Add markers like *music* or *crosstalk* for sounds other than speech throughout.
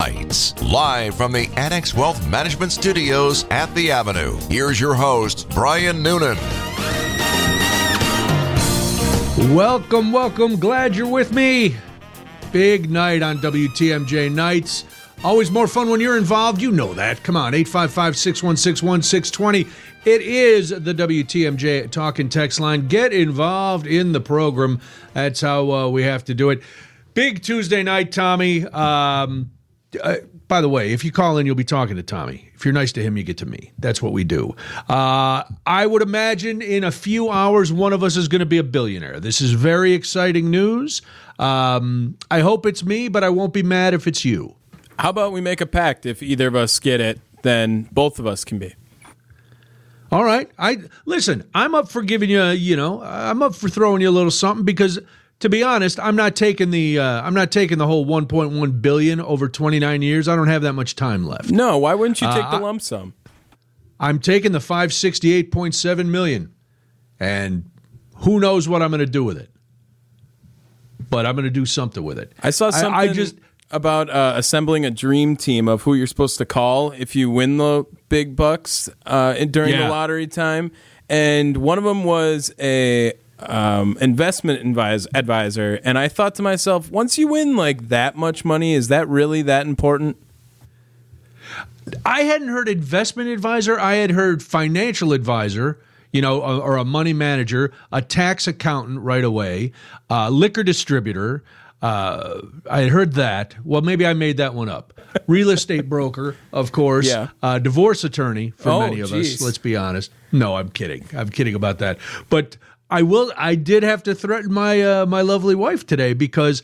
Nights, live from the Annex Wealth Management Studios at the Avenue. Here's your host, Brian Noonan. Welcome, welcome. Glad you're with me. Big night on WTMJ Nights. Always more fun when you're involved. You know that. Come on, 855 616 1620. It is the WTMJ talk and text line. Get involved in the program. That's how uh, we have to do it. Big Tuesday night, Tommy. Um, uh, by the way, if you call in, you'll be talking to Tommy. If you're nice to him, you get to me. That's what we do. Uh, I would imagine in a few hours, one of us is going to be a billionaire. This is very exciting news. Um, I hope it's me, but I won't be mad if it's you. How about we make a pact? If either of us get it, then both of us can be. All right. I listen. I'm up for giving you. A, You know, I'm up for throwing you a little something because to be honest, I'm not taking the uh, I'm not taking the whole 1.1 billion over 29 years. I don't have that much time left. No, why wouldn't you take uh, the lump sum? I'm taking the 568.7 million, and who knows what I'm going to do with it. But I'm going to do something with it. I saw something I, I just about uh, assembling a dream team of who you're supposed to call if you win the big bucks uh, during yeah. the lottery time, and one of them was a um, investment advise- advisor, and I thought to myself, once you win like that much money, is that really that important? I hadn't heard investment advisor. I had heard financial advisor, you know, or a money manager, a tax accountant right away, uh, liquor distributor. Uh, I had heard that. Well, maybe I made that one up. Real estate broker, of course. Yeah. Uh, divorce attorney for oh, many of geez. us. Let's be honest. No, I'm kidding. I'm kidding about that. But I will. I did have to threaten my uh, my lovely wife today because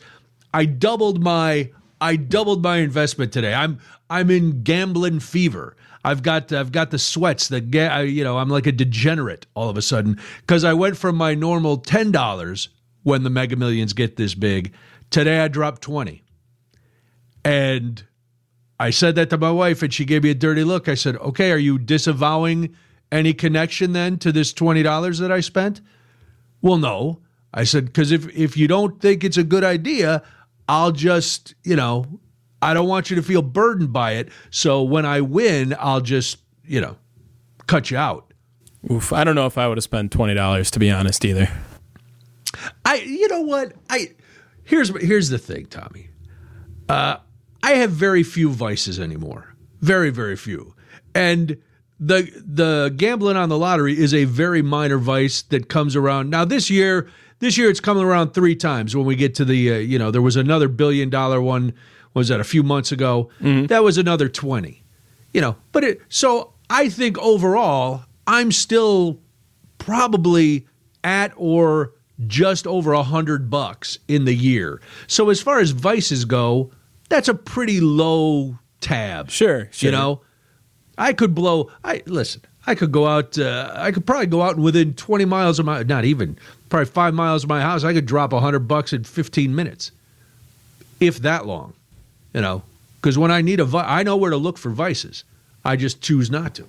I doubled my I doubled my investment today. I'm I'm in gambling fever. I've got I've got the sweats. The ga- you know I'm like a degenerate all of a sudden because I went from my normal ten dollars when the Mega Millions get this big. Today I dropped twenty, and I said that to my wife, and she gave me a dirty look. I said, "Okay, are you disavowing any connection then to this twenty dollars that I spent?" Well, no. I said, because if, if you don't think it's a good idea, I'll just, you know, I don't want you to feel burdened by it. So when I win, I'll just, you know, cut you out. Oof, I don't know if I would have spent twenty dollars to be honest either. I, you know what, I here's here's the thing, Tommy. Uh, I have very few vices anymore, very very few, and the the gambling on the lottery is a very minor vice that comes around now this year this year it's coming around three times when we get to the uh, you know there was another billion dollar one was that a few months ago mm-hmm. that was another 20 you know but it so i think overall i'm still probably at or just over a hundred bucks in the year so as far as vices go that's a pretty low tab sure, sure. you know I could blow. I listen. I could go out. Uh, I could probably go out within twenty miles of my, not even probably five miles of my house. I could drop a hundred bucks in fifteen minutes, if that long. You know, because when I need a, I know where to look for vices. I just choose not to.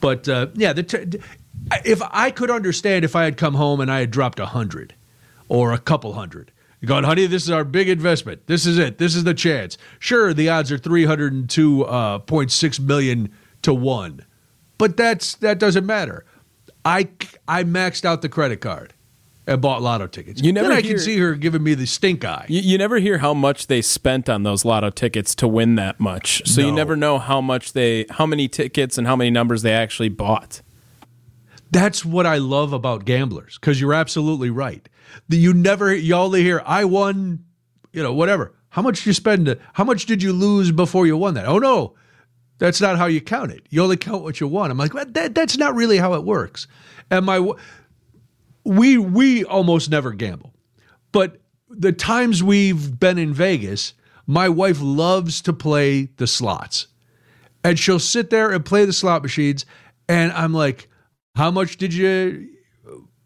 But uh, yeah, t- if I could understand if I had come home and I had dropped a hundred or a couple hundred. Going, honey, this is our big investment. This is it. This is the chance. Sure, the odds are three hundred and two uh, to one. But that's that doesn't matter. I I maxed out the credit card and bought lotto tickets. You never then I hear, can see her giving me the stink eye. You, you, never hear how much they spent on those lotto tickets to win that much. So no. you never know how much they how many tickets and how many numbers they actually bought. That's what I love about gamblers because you're absolutely right. You never you only hear I won, you know, whatever. How much did you spend? How much did you lose before you won that? Oh no, that's not how you count it. You only count what you want. I'm like, well, that, that's not really how it works. And my, we we almost never gamble, but the times we've been in Vegas, my wife loves to play the slots, and she'll sit there and play the slot machines, and I'm like, how much did you?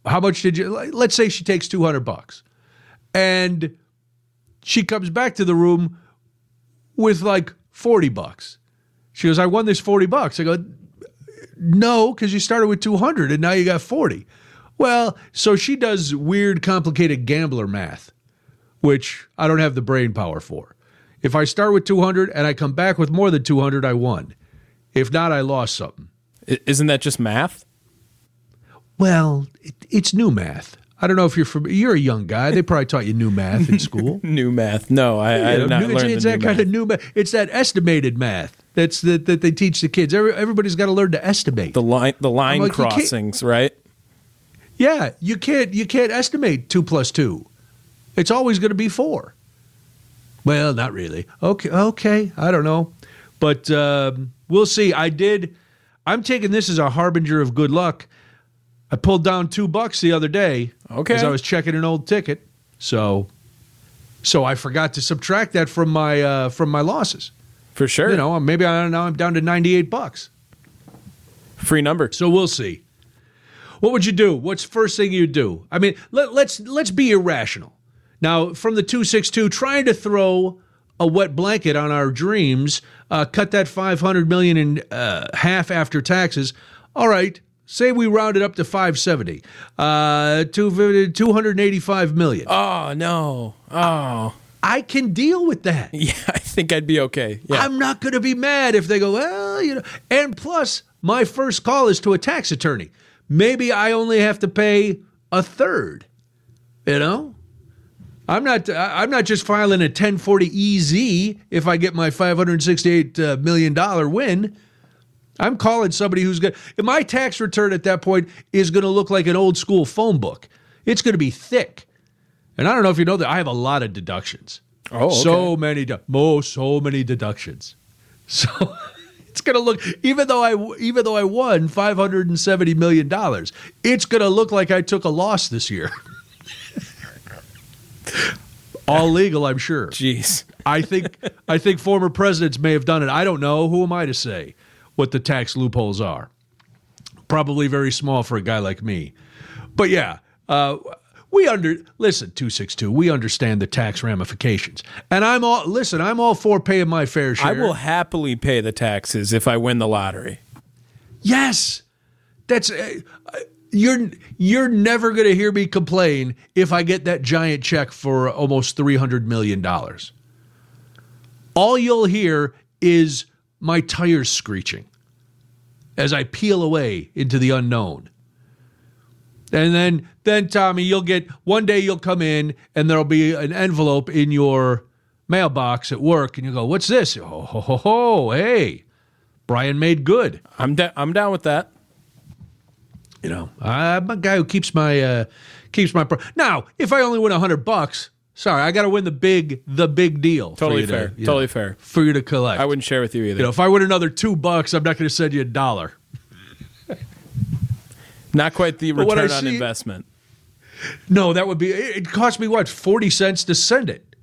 How much did you? Let's say she takes two hundred bucks, and she comes back to the room with like forty bucks she goes, I won this 40 bucks. I go, no, because you started with 200 and now you got 40. Well, so she does weird, complicated gambler math, which I don't have the brain power for. If I start with 200 and I come back with more than 200, I won. If not, I lost something. Isn't that just math? Well, it, it's new math. I don't know if you're from. You're a young guy. They probably taught you new math in school. *laughs* new math? No, I, I did not it's, it's that new kind of new math. It's that estimated math. That's that, that they teach the kids. Every, everybody's got to learn to estimate. the line, the line like, crossings, right? yeah, you can't you can't estimate two plus two. It's always going to be four. Well, not really. Okay, okay. I don't know, but um, we'll see. I did. I'm taking this as a harbinger of good luck. I pulled down two bucks the other day. Okay. As I was checking an old ticket, so so I forgot to subtract that from my uh, from my losses. For sure. You know, maybe I now I'm down to 98 bucks. free number. So we'll see. What would you do? What's the first thing you do? I mean, let, let's let's be irrational. Now, from the 262, trying to throw a wet blanket on our dreams, uh, cut that 500 million in uh, half after taxes. All right, say we round it up to 570, uh, 285 million. Oh no. Oh. I can deal with that. *laughs* Yeah, I think I'd be okay. Yeah. I'm not going to be mad if they go, well, you know. And plus, my first call is to a tax attorney. Maybe I only have to pay a third. You know, I'm not. I- I'm not just filing a 1040 EZ if I get my 568 uh, million dollar win. I'm calling somebody who's going. to My tax return at that point is going to look like an old school phone book. It's going to be thick. And I don't know if you know that I have a lot of deductions. Oh, okay. so many, de- mo, so many deductions. *laughs* So it's gonna look even though I even though I won five hundred and seventy million dollars, it's gonna look like I took a loss this year. *laughs* All legal, I'm sure. Jeez. I think I think former presidents may have done it. I don't know. Who am I to say what the tax loopholes are? Probably very small for a guy like me. But yeah, uh, we under listen two six two. We understand the tax ramifications, and I'm all listen. I'm all for paying my fair share. I will happily pay the taxes if I win the lottery. Yes, that's uh, uh, you're you're never going to hear me complain if I get that giant check for almost three hundred million dollars. All you'll hear is my tires screeching as I peel away into the unknown. And then then Tommy, you'll get one day you'll come in and there'll be an envelope in your mailbox at work and you go, "What's this?" Oh, ho, ho, ho, hey. Brian made good. I'm da- I'm down with that. You know, I'm a guy who keeps my uh, keeps my. Pro- now, if I only win a hundred bucks, sorry, I got to win the big the big deal. Totally you to, fair. Totally know, fair. for you to collect. I wouldn't share with you either. You know, if I win another two bucks, I'm not going to send you a dollar. Not quite the But when I return on see- investment. No, that would be. It it cost me what forty cents to send it.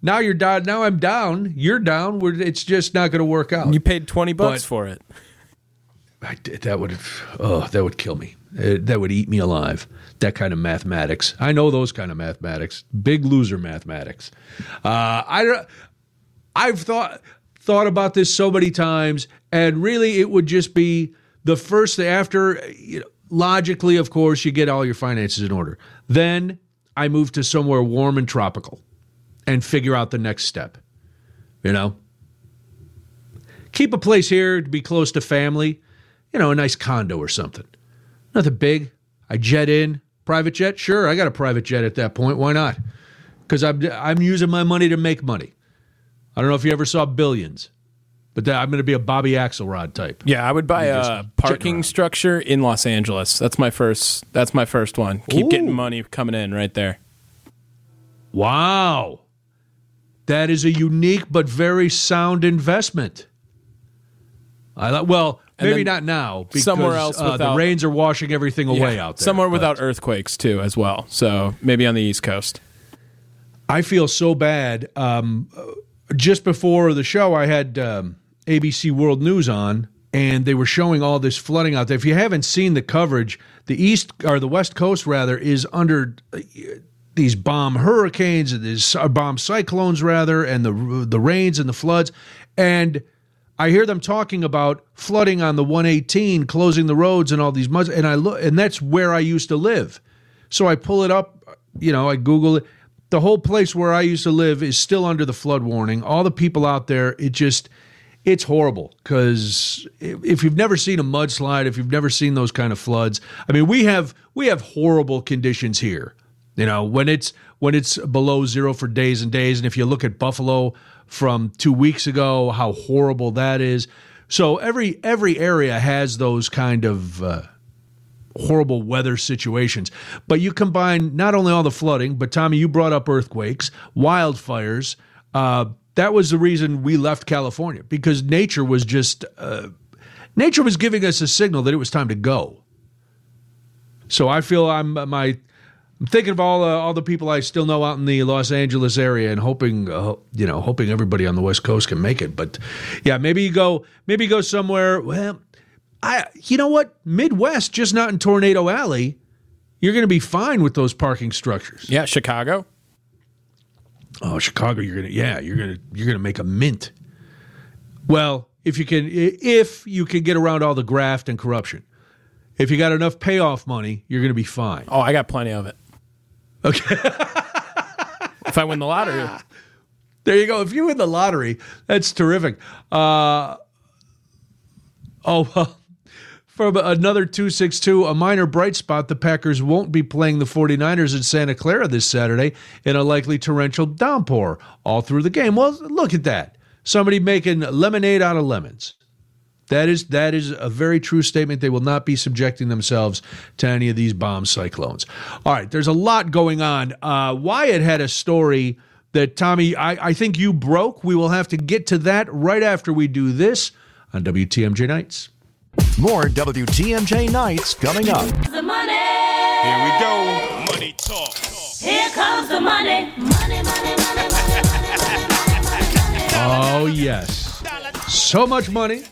Now you're down. Now I'm down. You're down. We're, it's just not going to work out. You paid 20 bucks But- for it. I that would oh that would kill me. Uh, that would eat me alive. That kind of mathematics. I know those kind of mathematics. Big loser mathematics. Uh, I I've thought thought about this so many times, and really it would just be the first after you know, logically, of course, you get all your finances in order. Then I move to somewhere warm and tropical, and figure out the next step. You know, keep a place here to be close to family you know, a nice condo or something. Nothing big. I jet in, private jet. Sure, I got a private jet at that point. Why not? Because I'm I'm using my money to make money. I don't know if you ever saw Billions, but that, I'm going to be a Bobby Axelrod type. Yeah, I would buy a parking structure in Los Angeles. That's my first. That's my first one. Keep getting money coming in right there. Wow, that is a unique but very sound investment. I like. Well, And maybe not now because somewhere else uh, the rains are washing everything away Yeah, out there. somewhere but- without earthquakes too, as well. So maybe on the East Coast. I feel so bad. Um, just before the show, I had um, ABC World News on, and they were showing all this flooding out there. If you haven't seen the coverage, the east or the west coast rather is under uh, these bomb hurricanes and these uh, bomb cyclones rather, and the the rains and the floods, and I hear them talking about flooding on the 118, closing the roads and all these muds, and I look, and that's where I used to live. So I pull it up, you know, I Google it. the whole place where I used to live is still under the flood warning. All the people out there, it just it's horrible because if you've never seen a mudslide, if you've never seen those kind of floods, I mean, we have we have horrible conditions here. You know, when it's when it's below zero for days and days, and if you look at Buffalo from two weeks ago, how horrible that is. So every every area has those kind of uh, horrible weather situations. But you combine not only all the flooding, but Tommy, you brought up earthquakes, wildfires. Uh, that was the reason we left California because nature was just uh, nature was giving us a signal that it was time to go. So I feel I'm uh, my I'm thinking of all uh, all the people I still know out in the Los Angeles area and hoping uh, you know hoping everybody on the West Coast can make it. But yeah, maybe you go maybe you go somewhere. Well, I you know what Midwest, just not in Tornado Alley. You're going to be fine with those parking structures. Yeah, Chicago. Oh, Chicago, you're gonna yeah, you're gonna you're gonna make a mint. Well, if you can if you can get around all the graft and corruption. If you got enough payoff money, you're gonna be fine. Oh, I got plenty of it. Okay. if I win the lottery. *laughs* There you go. If you win the lottery, that's terrific. Uh, oh, well, from another 262, a minor bright spot, the Packers won't be playing the 49ers in Santa Clara this Saturday in a likely torrential downpour all through the game. Well, look at that. Somebody making lemonade out of lemons. That is that is a very true statement. They will not be subjecting themselves to any of these bomb cyclones. All right, there's a lot going on. Uh, Wyatt had a story that Tommy, I, I think you broke. We will have to get to that right after we do this on WTMJ Nights. More WTMJ nights coming up. The money. Here we go. Money talk. Here comes the money. Money, money, money, money, money, money. Oh, yes. So much money.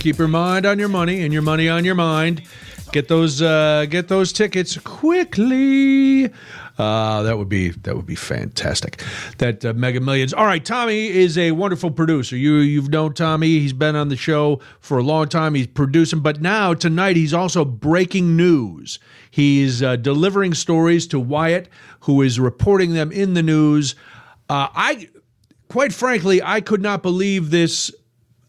Keep your mind on your money and your money on your mind. Get those uh, get those tickets quickly. Uh, that would be that would be fantastic. That uh, Mega Millions. All right, Tommy is a wonderful producer. You you've known Tommy. He's been on the show for a long time. He's producing, but now tonight he's also breaking news. He's uh, delivering stories to Wyatt, who is reporting them in the news. Uh, I, quite frankly, I could not believe this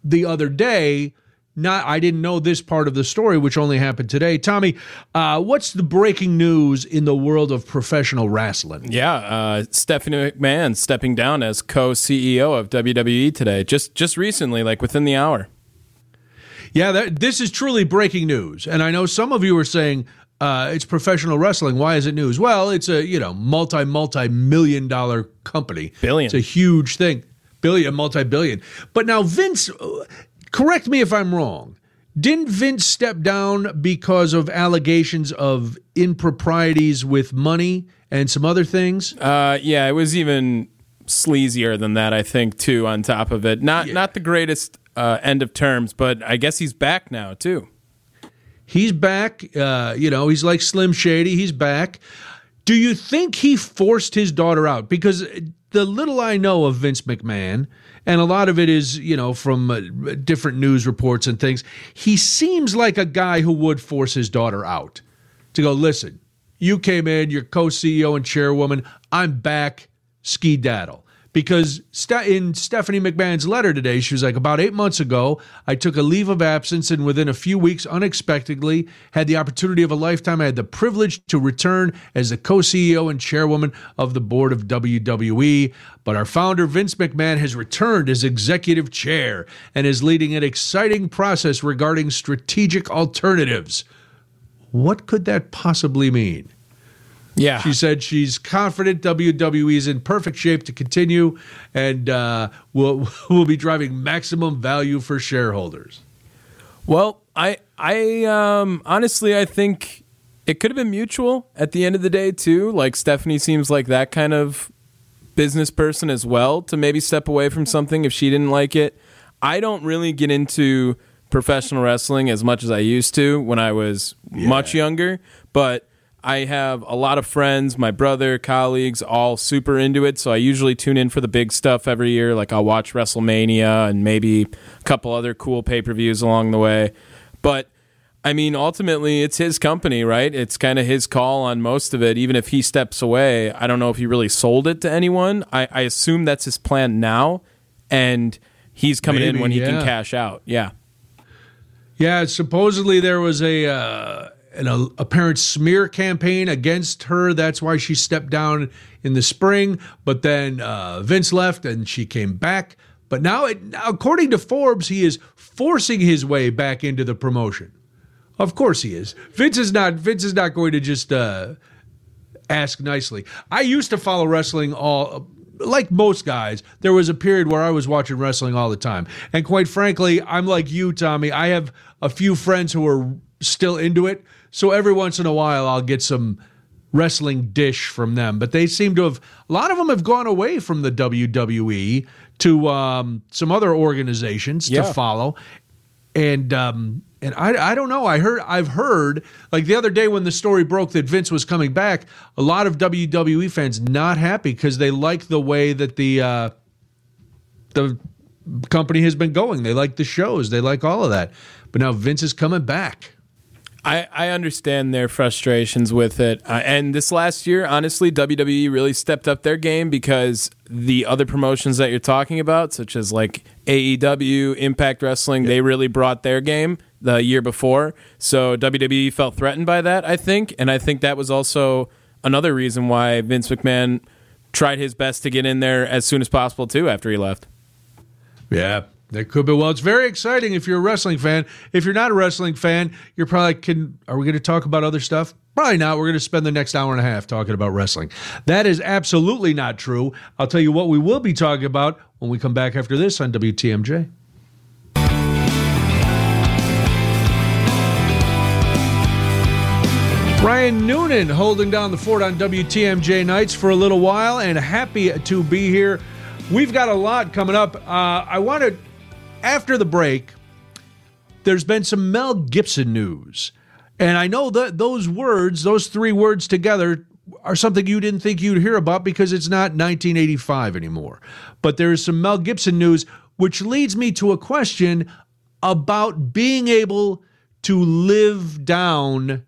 the other day not I didn't know this part of the story, which only happened today. Tommy, uh, what's the breaking news in the world of professional wrestling? Yeah, uh, Stephanie McMahon stepping down as co-CEO of WWE today, just just recently, like within the hour. Yeah, that, this is truly breaking news, and I know some of you are saying. Uh, it's professional wrestling. Why is it news? Well, it's a you know multi multi million dollar company. Billion. It's a huge thing. Billion, multi billion. But now Vince, correct me if I'm wrong. Didn't Vince step down because of allegations of improprieties with money and some other things? Uh, yeah, it was even sleazier than that. I think too. On top of it, not Yeah. not the greatest uh, end of terms, but I guess he's back now too. He's back. Uh, you know, he's like Slim Shady. He's back. Do you think he forced his daughter out? Because the little I know of Vince McMahon, and a lot of it is, you know, from uh, different news reports and things, he seems like a guy who would force his daughter out to go, listen, you came in, you're co CEO and chairwoman. I'm back, ski daddle. Because in Stephanie McMahon's letter today, she was like, About eight months ago, I took a leave of absence and within a few weeks, unexpectedly, had the opportunity of a lifetime. I had the privilege to return as the co CEO and chairwoman of the board of WWE. But our founder, Vince McMahon, has returned as executive chair and is leading an exciting process regarding strategic alternatives. What could that possibly mean? Yeah, She said she's confident WWE is in perfect shape to continue and uh, will *laughs* will be driving maximum value for shareholders. Well, I I um honestly I think it could have been mutual at the end of the day too. Like Stephanie seems like that kind of business person as well to maybe step away from something if she didn't like it. I don't really get into professional wrestling as much as I used to when I was much younger, but I have a lot of friends, my brother, colleagues, all super into it. So I usually tune in for the big stuff every year. Like I'll watch WrestleMania and maybe a couple other cool pay per views along the way. But I mean, ultimately, it's his company, right? It's kind of his call on most of it. Even if he steps away, I don't know if he really sold it to anyone. I, I assume that's his plan now, and he's coming Maybe, in when he yeah. can cash out. Yeah. Yeah, supposedly there was a uh, an apparent smear campaign against her. That's why she stepped down in the spring. But then uh, Vince left and she came back. But now, it, according to Forbes, he is forcing his way back into the promotion. Of course he is. Vince is not. Vince is not going to just uh, ask nicely. I used to follow wrestling all like most guys. There was a period where I was watching wrestling all the time, and quite frankly, I'm like you, Tommy. I have a few friends who are still into it, so every once in a while I'll get some wrestling dish from them. But they seem to have a lot of them have gone away from the WWE to um, some other organizations Yeah. to follow, and um, and I I don't know. I heard I've heard like the other day when the story broke that Vince was coming back. A lot of WWE fans not happy because they like the way that the uh, the company has been going. They like the shows. They like all of that. But now Vince is coming back. I, I understand their frustrations with it. Uh, and this last year, honestly, WWE really stepped up their game because the other promotions that you're talking about, such as like AEW, Impact Wrestling, they really brought their game the year before. So WWE felt threatened by that, I think. And I think that was also another reason why Vince McMahon tried his best to get in there as soon as possible, too, after he left. Yeah, that could be. Well, it's very exciting if you're a wrestling fan. If you're not a wrestling fan, you're probably can. Are we going to talk about other stuff? Probably not. We're going to spend the next hour and a half talking about wrestling. That is absolutely not true. I'll tell you what we will be talking about when we come back after this on WTMJ. Brian Noonan holding down the fort on WTMJ nights for a little while and happy to be here. We've got a lot coming up. Uh, I want to, after the break, there's been some Mel Gibson news. And I know that those words, those three words together, are something you didn't think you'd hear about because it's not 1985 anymore. But there's some Mel Gibson news, which leads me to a question about being able to live down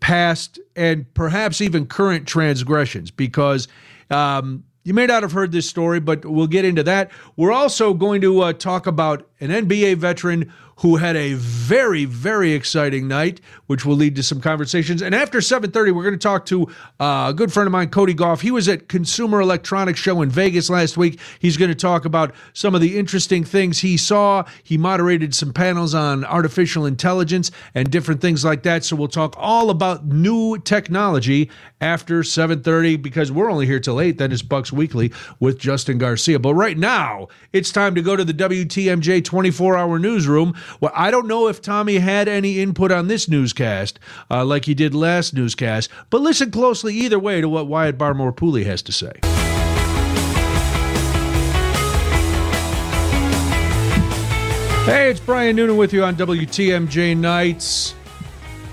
past and perhaps even current transgressions because um, you may not have heard this story, but we'll get into that. We're also going to uh, talk about an NBA veteran who had a very, very exciting night, which will lead to some conversations. And after 7:30, we're going to talk to uh, a good friend of mine, Cody Gough. He was at Consumer Electronics Show in Vegas last week. He's going to talk about some of the interesting things he saw. He moderated some panels on artificial intelligence and different things like that. So we'll talk all about new technology after 7:30 because we're only here till 8. Then it's Bucks Weekly with Justin Garcia. But right now, it's time to go to the WTMJ 24-hour newsroom. Well, I don't know if Tommy had any input on this newscast uh, like he did last newscast, but listen closely either way to what Wyatt Barmore Pooley has to say. Hey, it's Brian Noonan with you on WTMJ Nights.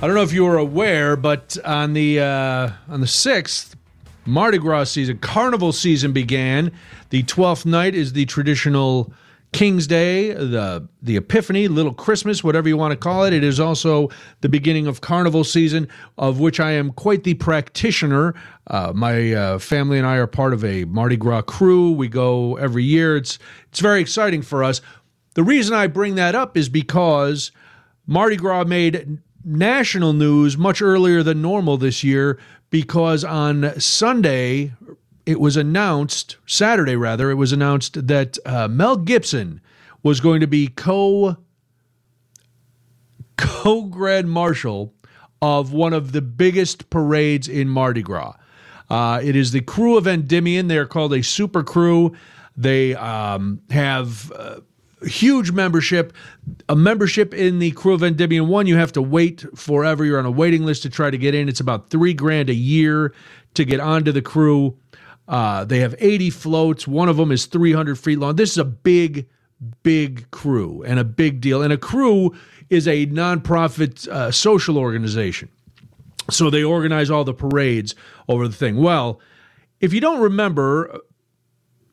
I don't know if you were aware, but on the uh, on the sixth, Mardi Gras season, Carnival season began. The twelfth night is the traditional King's Day, the the Epiphany, Little Christmas, whatever you want to call it. It is also the beginning of Carnival season, of which I am quite the practitioner. Uh, my uh, family and I are part of a Mardi Gras crew. We go every year. It's it's very exciting for us. The reason I bring that up is because Mardi Gras made national news much earlier than normal this year because on Sunday it was announced, Saturday rather, it was announced that uh, Mel Gibson was going to be co co grand marshal of one of the biggest parades in Mardi Gras. Uh, it is the crew of Endymion. They are called a super crew. They um, have uh, huge membership. A membership in the crew of Endymion one, you have to wait forever. You're on a waiting list to try to get in. It's about three grand a year to get onto the crew. Uh, they have 80 floats. One of them is 300 feet long. This is a big, big crew and a big deal. And a crew is a nonprofit uh, social organization. So they organize all the parades over the thing. Well, if you don't remember,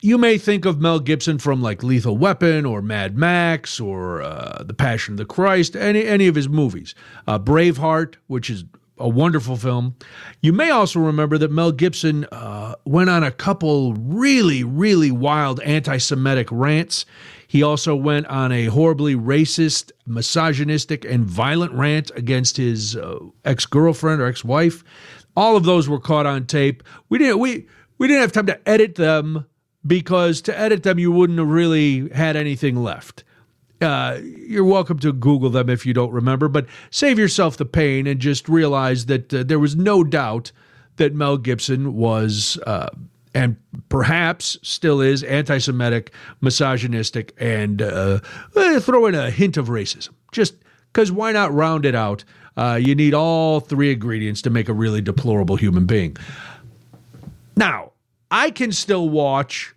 you may think of Mel Gibson from like Lethal Weapon or Mad Max or uh, The Passion of the Christ, any any of his movies. Uh, Braveheart, which is a wonderful film. You may also remember that Mel Gibson uh, went on a couple really, really wild anti Semitic rants. He also went on a horribly racist, misogynistic, and violent rant against his uh, ex girlfriend or ex wife. All of those were caught on tape. We didn't we we didn't have time to edit them because to edit them you wouldn't have really had anything left. Uh, you're welcome to Google them if you don't remember, but save yourself the pain and just realize that uh, there was no doubt that Mel Gibson was, uh, and perhaps still is, anti Semitic, misogynistic, and uh, eh, throw in a hint of racism. Just because why not round it out? Uh, you need all three ingredients to make a really deplorable human being. Now, I can still watch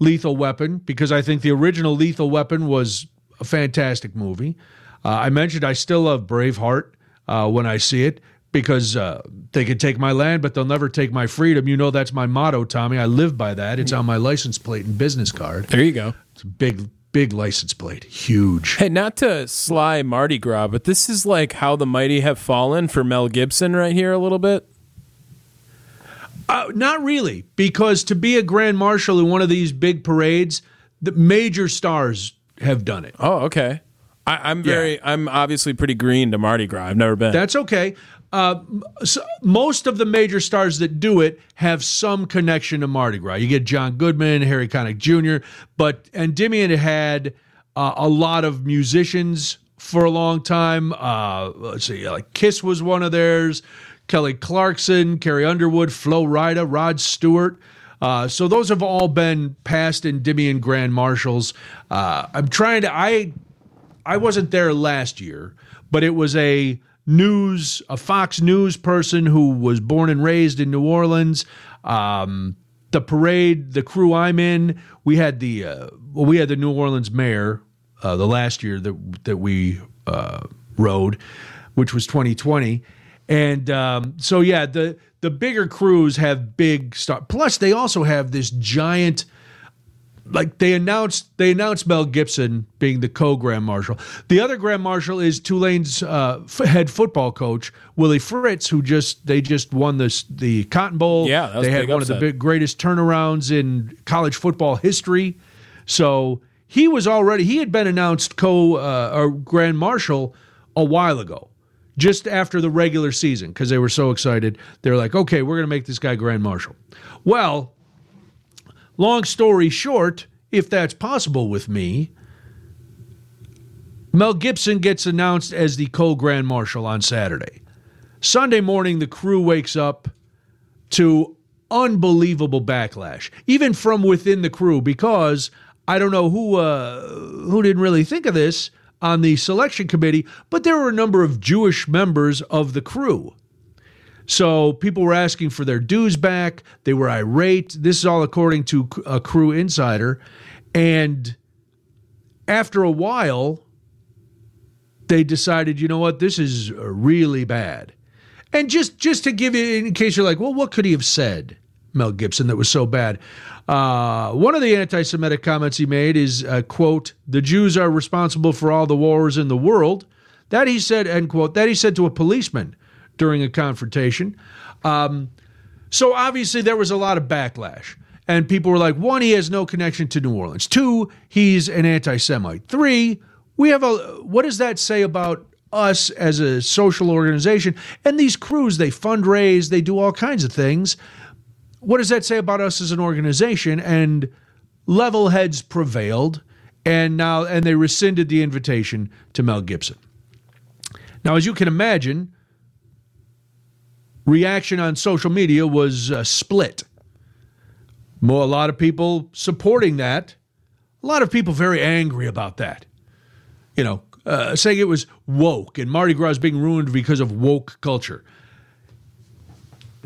Lethal Weapon because I think the original Lethal Weapon was a fantastic movie. Uh, I mentioned I still love Braveheart uh, when I see it because uh, they could take my land, but they'll never take my freedom. You know that's my motto, Tommy. I live by that. It's on my license plate and business card. There you go. It's a big, big license plate, huge. Hey, not to sly Mardi Gras, but this is like how the mighty have fallen for Mel Gibson right here a little bit. Uh, not really, because to be a grand marshal in one of these big parades, the major stars have done it. Oh, okay. I, I'm very, I'm obviously pretty green to Mardi Gras. I've never been. That's okay. Uh, so most of the major stars that do it have some connection to Mardi Gras. You get John Goodman, Harry Connick Jr., but Endymion had uh, a lot of musicians for a long time. Uh, let's see, like Kiss was one of theirs. Kelly Clarkson, Carrie Underwood, Flo Rida, Rod Stewart. Uh, so those have all been past Endymion Grand Marshals. Uh, I'm trying to. I I wasn't there last year, but it was a news, a Fox News person who was born and raised in New Orleans. Um, the parade, the crew I'm in, we had the uh, well, we had the New Orleans mayor uh, the last year that that we uh, rode, which was 2020, and um, so yeah, the the bigger crews have big stuff. Plus, they also have this giant like they announced they announced Mel Gibson being the co-grand marshal. The other grand marshal is Tulane's uh, f- head football coach Willie Fritz, who just they just won this the Cotton Bowl. Yeah, that was they had one of the big greatest turnarounds in college football history. So he was already he had been announced co uh, or grand marshal a while ago. Just after the regular season, because they were so excited, they're like, "Okay, we're going to make this guy grand marshal." Well, long story short, if that's possible with me, Mel Gibson gets announced as the co grand marshal on Saturday. Sunday morning, the crew wakes up to unbelievable backlash, even from within the crew, because I don't know who uh, who didn't really think of this on the selection committee, but there were a number of Jewish members of the crew. So people were asking for their dues back. They were irate. This is all according to a crew insider. And after a while, they decided, you know what, this is really bad. And just just to give you, in case you're like, well, what could he have said, Mel Gibson, that was so bad? Uh, one of the anti-Semitic comments he made is, uh, "quote The Jews are responsible for all the wars in the world." That he said, end quote. That he said to a policeman during a confrontation. Um, so obviously there was a lot of backlash. And people were like, one, he has no connection to New Orleans. Two, he's an anti Semite. Three, we have a what does that say about us as a social organization? And these crews, they fundraise, they do all kinds of things. What does that say about us as an organization? And level heads prevailed, and now and they rescinded the invitation to Mel Gibson. Now, as you can imagine, reaction on social media was uh, split. More, a lot of people supporting that, a lot of people very angry about that. You know, uh, saying it was woke and Mardi Gras being ruined because of woke culture.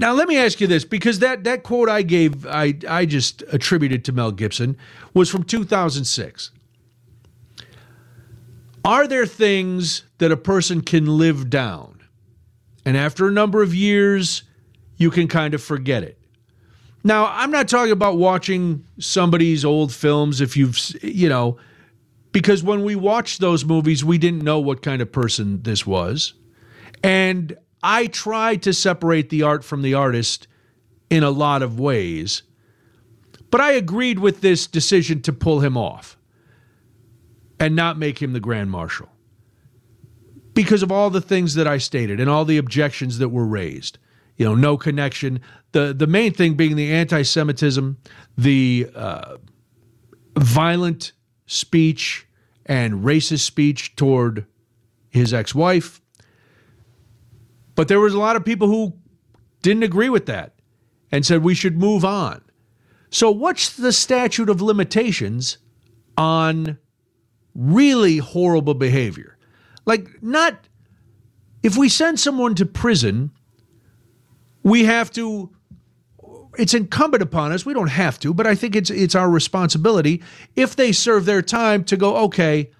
Now, let me ask you this because that, that quote I gave, I, I just attributed to Mel Gibson, was from 2006. Are there things that a person can live down? And after a number of years, you can kind of forget it. Now, I'm not talking about watching somebody's old films if you've, you know, because when we watched those movies, we didn't know what kind of person this was. And I try to separate the art from the artist in a lot of ways. But I agreed with this decision to pull him off and not make him the Grand Marshal because of all the things that I stated and all the objections that were raised. You know, no connection. The the main thing being the anti-Semitism, the uh, violent speech and racist speech toward his ex-wife. But there was a lot of people who didn't agree with that and said we should move on. So what's the statute of limitations on really horrible behavior? Like not if we send someone to prison, we have to it's incumbent upon us. We don't have to, but I think it's it's our responsibility if they serve their time to go, okay,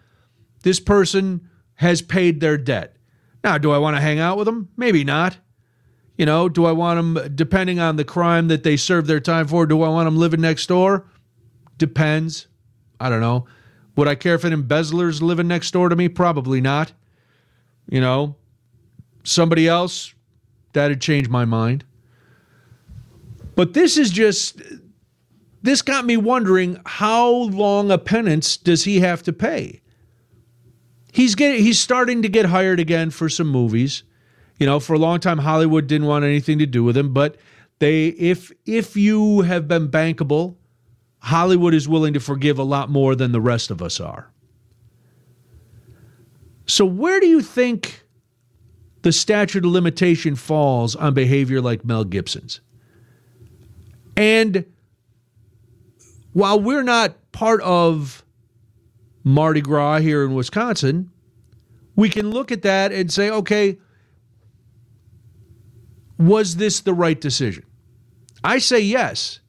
this person has paid their debt. Now, do I want to hang out with them? Maybe not. You know, do I want them depending on the crime that they serve their time for, do I want them living next door? Depends. I don't know. Would I care if an embezzler's living next door to me? Probably not. You know, somebody else, that'd change my mind. But this is just this got me wondering how long a penance does he have to pay? He's getting he's starting to get hired again for some movies. You know, for a long time Hollywood didn't want anything to do with him, but they if if you have been bankable, Hollywood is willing to forgive a lot more than the rest of us are. So where do you think the statute of limitation falls on behavior like Mel Gibson's? And while we're not part of Mardi Gras here in Wisconsin, we can look at that and say, okay, was this the right decision? I say yes.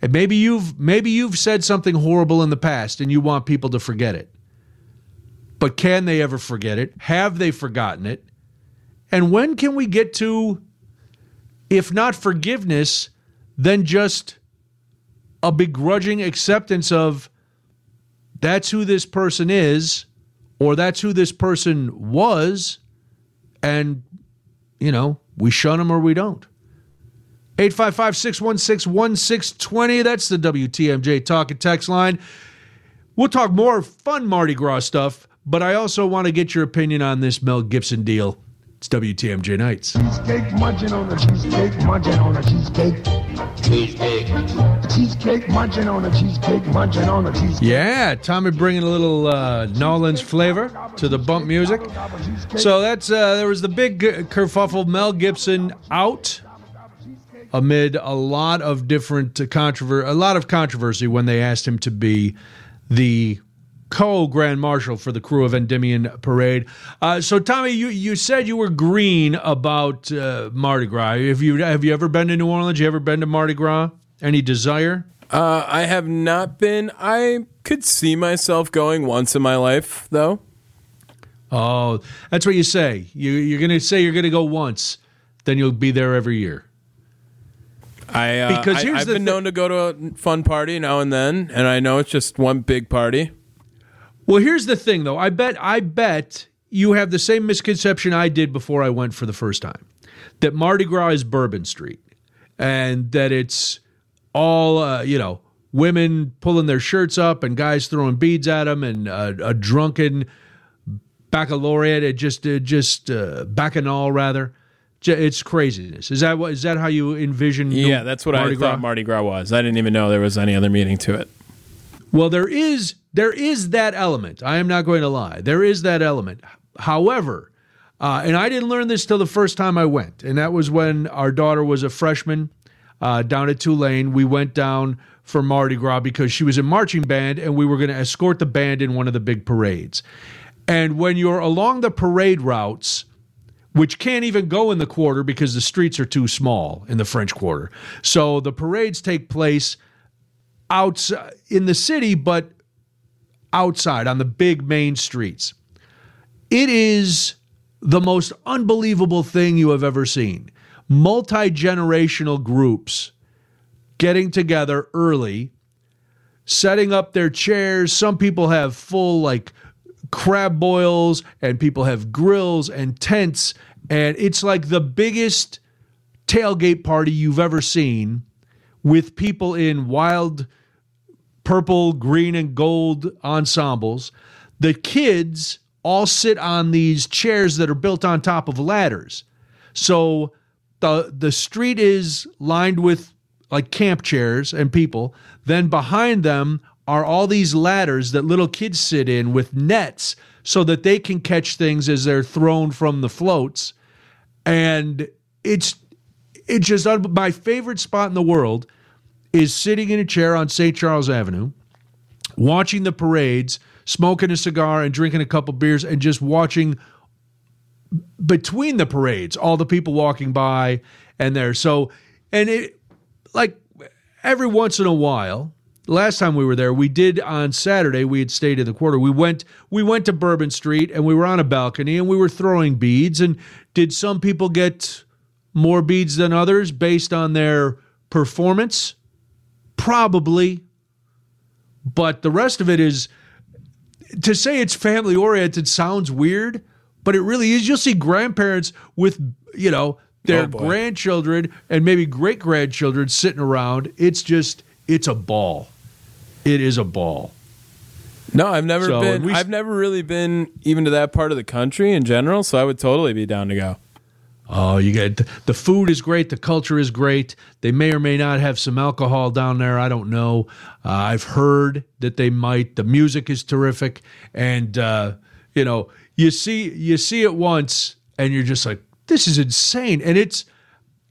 And maybe you've maybe you've said something horrible in the past and you want people to forget it. But can they ever forget it? Have they forgotten it? And when can we get to if not forgiveness, then just a begrudging acceptance of that's who this person is or that's who this person was and you know, we shun them or we don't. 855 616 1620. That's the WTMJ talk and text line. We'll talk more fun Mardi Gras stuff, but I also want to get your opinion on this Mel Gibson deal. It's WTMJ Nights. Cheesecake munching on the cheesecake, munching on the cheesecake. Cheesecake. Cheesecake munching on the cheesecake, munching on the cheesecake. Yeah, Tommy bringing a little uh, Nolans flavor to the bump music. So that's uh, there was the big kerfuffle. Mel Gibson out amid a lot of different controversy, a lot of controversy when they asked him to be the co-grand marshal for the crew of Endymion Parade. Uh, so, Tommy, you, you said you were green about uh, Mardi Gras. Have you have you ever been to New Orleans? You ever been to Mardi Gras? Any desire? Uh, I have not been. I could see myself going once in my life, though. Oh, that's what you say. You, you're going to say you're going to go once, then you'll be there every year. I uh, Because I, the been thi- known to go to a fun party now and then, and I know it's just one big party. Well, here's the thing, though. I bet, I bet you have the same misconception I did before I went for the first time that Mardi Gras is Bourbon Street and that it's all, uh, you know, women pulling their shirts up and guys throwing beads at them and uh, a drunken baccalaureate, uh, just, uh, just uh, bacchanal rather. It's craziness. Is that what? Is that how you envision? Yeah, that's what Mardi I thought Mardi Gras was. I didn't even know there was any other meaning to it. Well, there is there is that element. I am not going to lie. There is that element. However, uh, and I didn't learn this till the first time I went, and that was when our daughter was a freshman uh, down at Tulane. We went down for Mardi Gras because she was in marching band, and we were going to escort the band in one of the big parades. And when you're along the parade routes, which can't even go in the quarter because the streets are too small in the French Quarter. So the parades take place outside in the city, but outside on the big main streets. It is the most unbelievable thing you have ever seen. Multi generational groups getting together early, setting up their chairs. Some people have full like crab boils, and people have grills and tents, and it's like the biggest tailgate party you've ever seen with people in wild purple, green, and gold ensembles. The kids all sit on these chairs that are built on top of ladders. So the the street is lined with like camp chairs and people. Then behind them are all these ladders that little kids sit in with nets so that they can catch things as they're thrown from the floats. And it's it's just my favorite spot in the world is sitting in a chair on St. Charles Avenue, watching the parades, smoking a cigar and drinking a couple beers, and just watching between the parades all the people walking by and there. So, and it like every once in a while. Last time we were there, we did on Saturday. We had stayed in the quarter. We went we went to Bourbon Street and we were on a balcony and we were throwing beads. And did some people get more beads than others based on their performance? Probably. But the rest of it is to say it's family oriented sounds weird, but it really is. You'll see grandparents with, you know, their Oh, grandchildren and maybe great grandchildren sitting around. It's just, it's a ball. It is a ball. No, I've never So, been. we- I've never really been even to that part of the country in general. So I would totally be down to go. Oh, you get the food is great. The culture is great. They may or may not have some alcohol down there. I don't know. Uh, I've heard that they might. The music is terrific, and uh, you know, you see you see it once, and you're just like, this is insane, and it's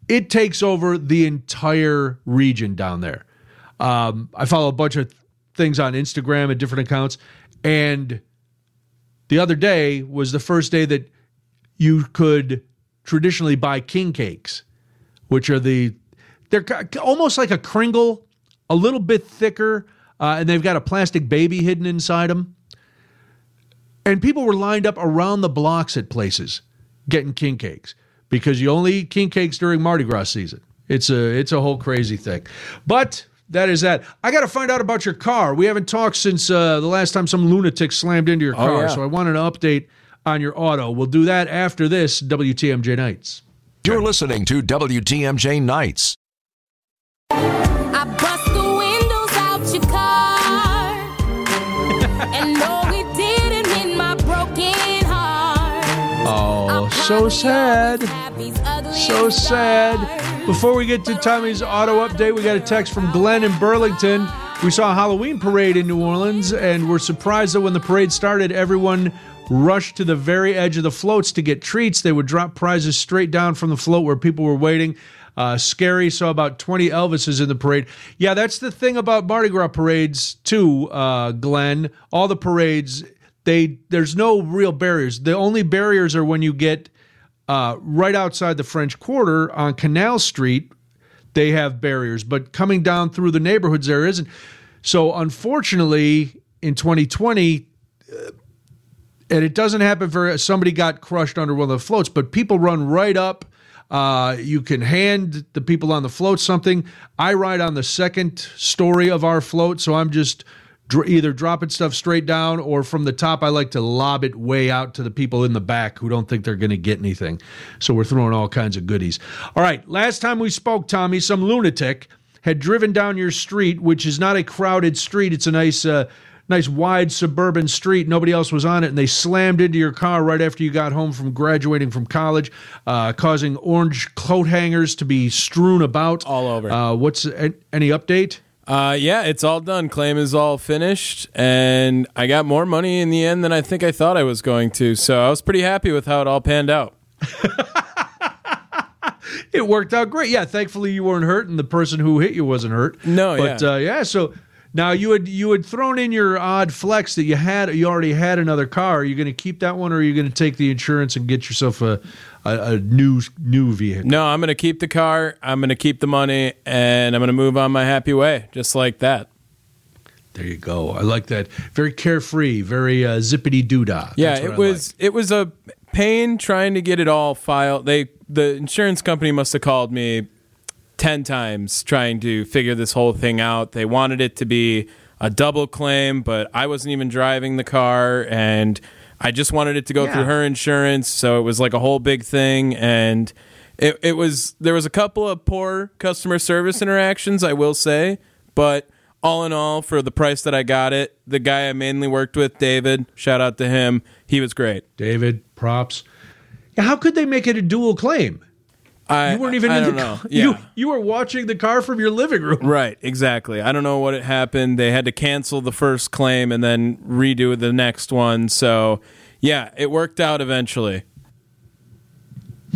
it takes over the entire region down there. Um, I follow a bunch of things on Instagram and different accounts, and the other day was the first day that you could traditionally buy king cakes, which are the they're almost like a Kringle, a little bit thicker, uh, and they've got a plastic baby hidden inside them. And people were lined up around the blocks at places getting king cakes because you only eat king cakes during Mardi Gras season. It's a it's a whole crazy thing, but. That is that. I got to find out about your car. We haven't talked since uh, the last time some lunatic slammed into your car. yeah. So I wanted an update on your auto. We'll do that after this WTMJ Nights. You're listening to WTMJ Nights. So sad. So sad. Before we get to Tommy's auto update, we got a text from Glenn in Burlington. We saw a Halloween parade in New Orleans, and we're surprised that when the parade started, everyone rushed to the very edge of the floats to get treats. They would drop prizes straight down from the float where people were waiting. Uh, scary. Saw about 20 Elvises in the parade. Yeah, that's the thing about Mardi Gras parades, too, uh, Glenn. All the parades, they there's no real barriers. The only barriers are when you get uh, right outside the French Quarter on Canal Street, they have barriers, but coming down through the neighborhoods there isn't. So unfortunately, in 2020, uh, and it doesn't happen very. Somebody got crushed under one of the floats, but people run right up. Uh, you can hand the people on the float something. I ride on the second story of our float, so I'm just dr- either dropping stuff straight down or from the top. I like to lob it way out to the people in the back who don't think they're going to get anything. So we're throwing all kinds of goodies. All right, last time we spoke, Tommy, some lunatic had driven down your street, which is not a crowded street. It's a nice. Uh, nice wide suburban street. Nobody else was on it, and they slammed into your car right after you got home from graduating from college, uh, causing orange coat hangers to be strewn about All over. Uh, what's any update? Uh, yeah, it's all done. Claim is all finished, and I got more money in the end than I think I thought I was going to. So I was pretty happy with how it all panned out. *laughs* It worked out great. Yeah, thankfully you weren't hurt, and the person who hit you wasn't hurt. No, but yeah. Uh, yeah. So now you had you had thrown in your odd flex that you had you already had another car. Are you going to keep that one, or are you going to take the insurance and get yourself a a, a new new vehicle? No, I'm going to keep the car. I'm going to keep the money, and I'm going to move on my happy way, just like that. There you go. I like that. Very carefree, very uh, zippity doo dah. Yeah, it was it was a pain trying to get it all filed. They the insurance company must have called me 10 times trying to figure this whole thing out. They wanted it to be a double claim, but I wasn't even driving the car and I just wanted it to go Yeah. through her insurance, so it was like a whole big thing and it, it was there was a couple of poor customer service interactions, I will say, but all in all, for the price that I got it, the guy I mainly worked with, David, shout out to him, he was great. David, props. How could they make it a dual claim? I, You weren't even I in the know. car. Yeah. You you were watching the car from your living room. Right, exactly. I don't know what happened. They had to cancel the first claim and then redo the next one. So, yeah, it worked out eventually.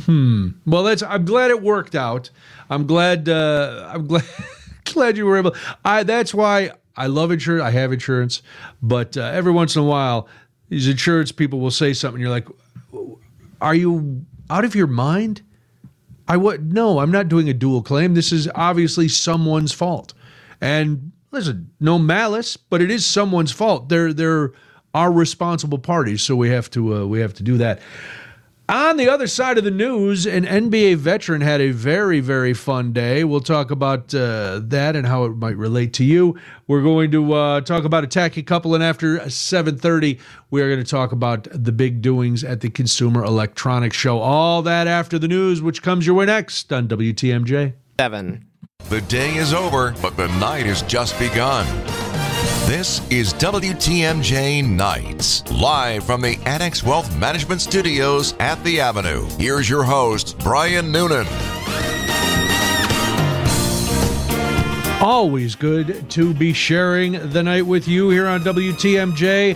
Hmm. Well, that's. I'm glad it worked out. I'm glad. Uh, I'm glad. *laughs* glad you were able. I. That's why I love insurance. I have insurance, but uh, every once in a while, these insurance people will say something. You're like, "Are you out of your mind?" I would no. I'm not doing a dual claim. This is obviously someone's fault. And listen, no malice, but it is someone's fault. They're they're are responsible parties, so we have to uh, we have to do that. On the other side of the news, an NBA veteran had a very, very fun day. We'll talk about uh, that and how it might relate to you. We're going to uh, talk about a tacky couple, and after 7.30, we are going to talk about the big doings at the Consumer Electronics Show. All that after the news, which comes your way next on WTMJ. Seven. The day is over, but the night has just begun. This is WTMJ Nights, live from the Annex Wealth Management Studios at the Avenue. Here's your host, Brian Noonan. Always good to be sharing the night with you here on WTMJ.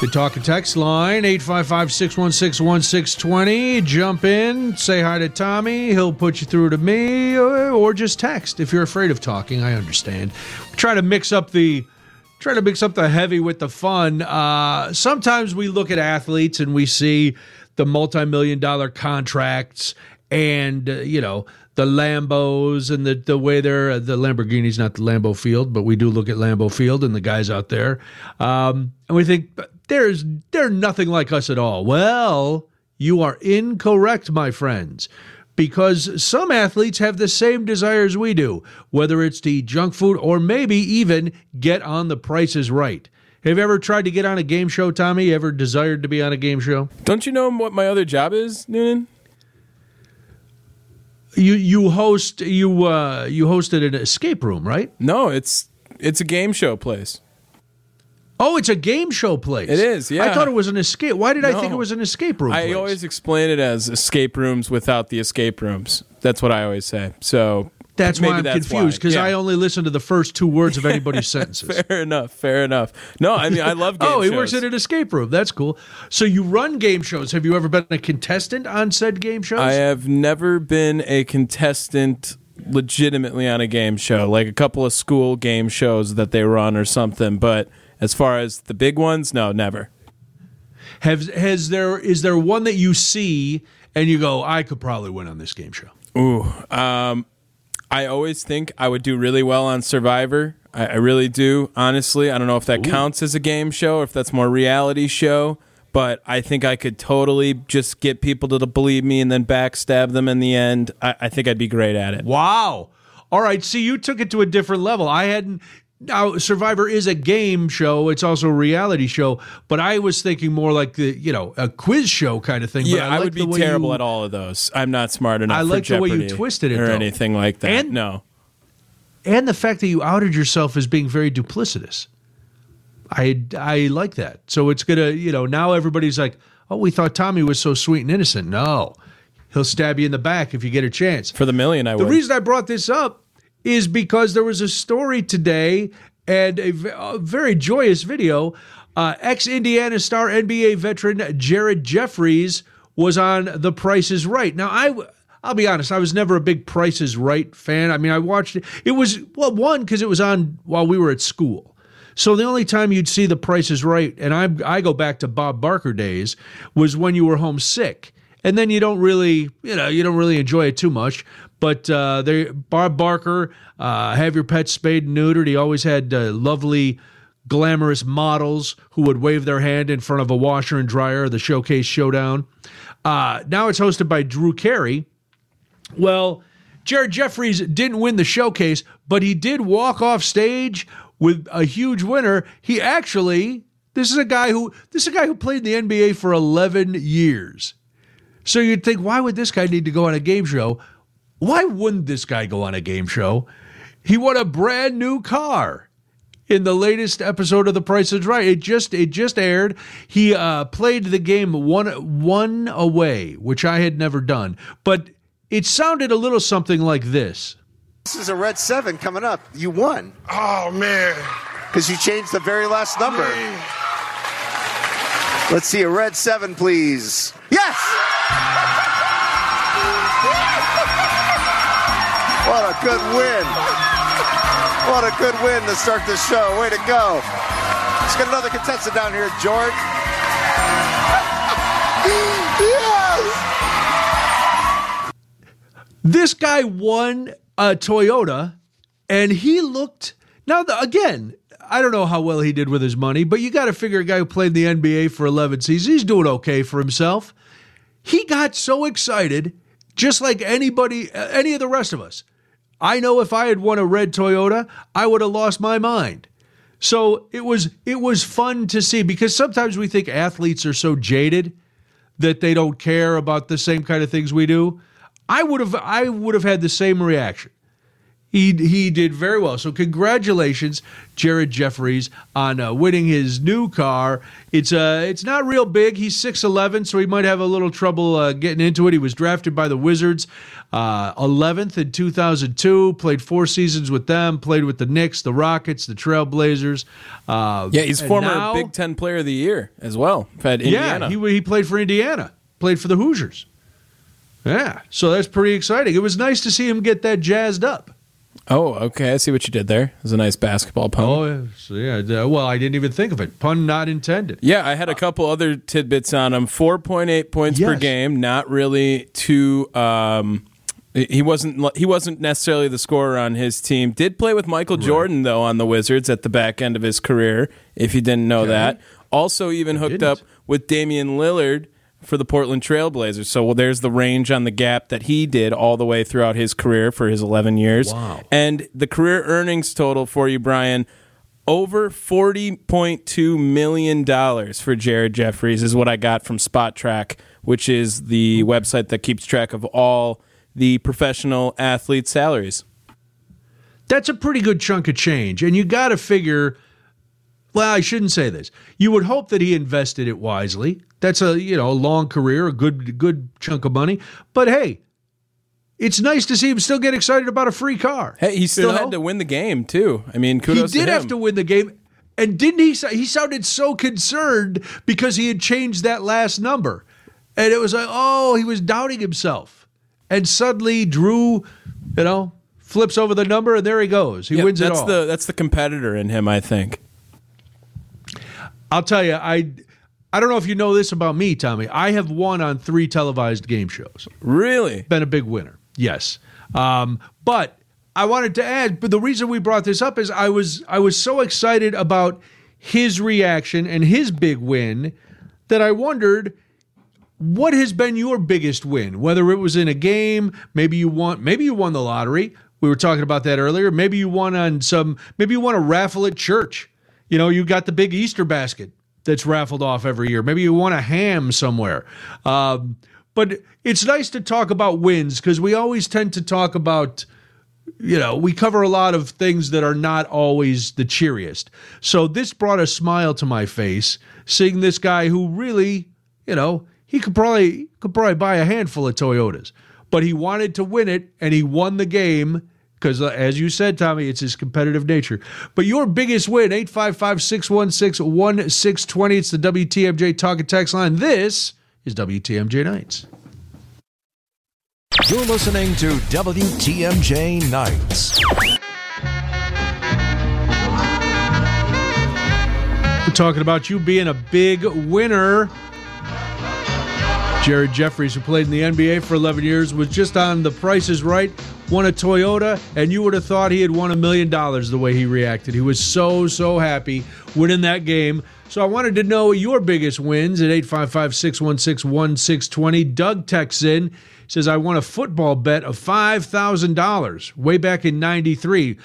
The talk and text line, 855 616 1620. Jump in, say hi to Tommy. He'll put you through to me, or, just text. If you're afraid of talking, I understand. Try to mix up the. Try to mix up the heavy with the fun. Uh, sometimes we look at athletes and we see the multi-million dollar contracts and uh, you know the Lambos and the the way they're the Lamborghini's not the Lambeau Field, but we do look at Lambeau Field and the guys out there, um, and we think there's they're nothing like us at all. Well, you are incorrect, my friends. Because some athletes have the same desires we do, whether it's to eat junk food or maybe even get on the prices right. Have you ever tried to get on a game show, Tommy? Ever desired to be on a game show? Don't you know what my other job is, Noonan? You you host you uh you hosted an escape room, right? No, it's it's a game show place. Oh, it's a game show place. It is, yeah. I thought it was an escape. Why did I think it was an escape room? I place? always explain it as escape rooms without the escape rooms. That's what I always say. So That's why I'm that's confused because Yeah. I only listen to the first two words of anybody's *laughs* sentences. Fair enough. Fair enough. No, I mean I love *laughs* oh, game oh, he shows. works at an escape room. That's cool. So you run game shows. Have you ever been a contestant on said game shows? I have never been a contestant legitimately on a game show, like a couple of school game shows that they run or something. But as far as the big ones, no, never. Have has there is there one that you see and you go, I could probably win on this game show. Ooh, um, I always think I would do really well on Survivor. I, I really do. Honestly, I don't know if that counts as a game show or if that's more reality show. But I think I could totally just get people to believe me and then backstab them in the end. I, I think I'd be great at it. Wow. All right. See, you took it to a different level. I hadn't. Now, Survivor is a game show. It's also a reality show. But I was thinking more like the, you know, a quiz show kind of thing. But Yeah, I, would be terrible you- at all of those. I'm not smart enough. I like the way you twisted it, or though. anything like that. And- no, And the fact that you outed yourself as being very duplicitous. I, I like that. So it's going to, you know, now everybody's like, oh, we thought Tommy was so sweet and innocent. No, he'll stab you in the back if you get a chance. for the million, I would The would. reason I brought this up is because there was a story today and a very joyous video. Uh, Ex Indiana star NBA veteran Jared Jeffries was on The Price is Right. Now, I. I'll be honest, I was never a big Price is Right fan. I mean, I watched it. It was, well, one, because it was on while we were at school. So the only time you'd see The Price is Right, and I, I go back to Bob Barker days, was when you were homesick and then you don't really, you know, you don't really enjoy it too much. But uh, they, Bob Barker, uh, have your pet spayed and neutered. He always had uh, lovely, glamorous models who would wave their hand in front of a washer and dryer, the Showcase Showdown. Uh, now it's hosted by Drew Carey. Well, Jared Jeffries didn't win the showcase, but he did walk off stage with a huge winner. He actually, this is a guy who this is a guy who played in the NBA for 11 years. So you'd think, why would this guy need to go on a game show? Why wouldn't this guy go on a game show? He won a brand new car in the latest episode of The Price is Right. It just it just aired. He uh, played the game one one away, which I had never done, but it sounded a little something like this. This is a red seven coming up. You won Oh man. because you changed the very last number. Let's see a red seven, please. Yes! What a good win. What a good win to start the show. Way to go. Let's get another contestant down here, George. *laughs* yes! This guy won a Toyota, and he looked. Now, the, again, I don't know how well he did with his money, but you got to figure a guy who played in the NBA for 11 seasons, he's doing okay for himself. He got so excited, just like anybody, uh, any of the rest of us. I know if I had won a red Toyota, I would have lost my mind. So it was it was fun to see because sometimes we think athletes are so jaded that they don't care about the same kind of things we do. I would have I would have had the same reaction. He he did very well. So congratulations, Jared Jeffries, on uh, winning his new car. It's uh it's not real big. He's six eleven, so he might have a little trouble uh, getting into it. He was drafted by the Wizards, uh, eleventh in two thousand two. Played four seasons with them. Played with the Knicks, the Rockets, the Trailblazers. Uh, Yeah, he's former now- Big Ten Player of the Year as well. At Indiana. yeah, he he played for Indiana. Played for the Hoosiers. Yeah, so that's pretty exciting. It was nice to see him get that jazzed up. Oh, okay. I see what you did there. It was a nice basketball pun. Oh, yeah. So, yeah. Well, I didn't even think of it. Pun not intended. Yeah, I had a couple other tidbits on him. Four point eight points per game. Not really too. Um, he wasn't. He wasn't necessarily the scorer on his team. Did play with Michael Jordan though on the Wizards at the back end of his career. If you didn't know that. Also, even hooked didn't. up with Damian Lillard for the Portland Trailblazers. So well, there's the range on the gap that he did all the way throughout his career for his 11 years. Wow. And the career earnings total for you, Brian, over $40.2 million for Jared Jeffries is what I got from Spotrac, which is the website that keeps track of all the professional athletes' salaries. That's a pretty good chunk of change. And you got to figure, well, I shouldn't say this. You would hope that he invested it wisely. That's a, you know, a long career, a good good chunk of money. But hey, it's nice to see him still get excited about a free car. Hey, he still You know? had to win the game, too. I mean, kudos. he did to have to win the game. And didn't he? He sounded so concerned because he had changed that last number, and it was like, oh, he was doubting himself. And suddenly, Drew, you know, flips over the number, and there he goes. He wins it that's all. the that's the competitor in him, I think. I'll tell you, I, I don't know if you know this about me, Tommy. I have won on three televised game shows. Really? been a big winner. Yes. Um, but I wanted to add, but the reason we brought this up is I was I was so excited about his reaction and his big win that I wondered what has been your biggest win? Whether it was in a game, maybe you won maybe you won the lottery. We were talking about that earlier. Maybe you won on some maybe you won a raffle at church. You know, you got the big Easter basket that's raffled off every year. Maybe you want a ham somewhere. Um, but it's nice to talk about wins because we always tend to talk about you know, we cover a lot of things that are not always the cheeriest. So this brought a smile to my face seeing this guy who really, you know, he could probably could probably buy a handful of Toyotas, but he wanted to win it and he won the game because uh, as you said Tommy, it's his competitive nature. But your biggest win 855-616-1620 it's the WTMJ talk and text line. This is WTMJ Nights. You're listening to WTMJ Nights. We're talking about you being a big winner. Jared Jeffries, who played in the NBA for 11 years, was just on The Price is Right, won a Toyota, and you would have thought he had won a million dollars the way he reacted. He was so, so happy winning that game. So I wanted to know your biggest wins at 855 616 1620. Doug texts in, says, I won a football bet of $5,000 way back in 93.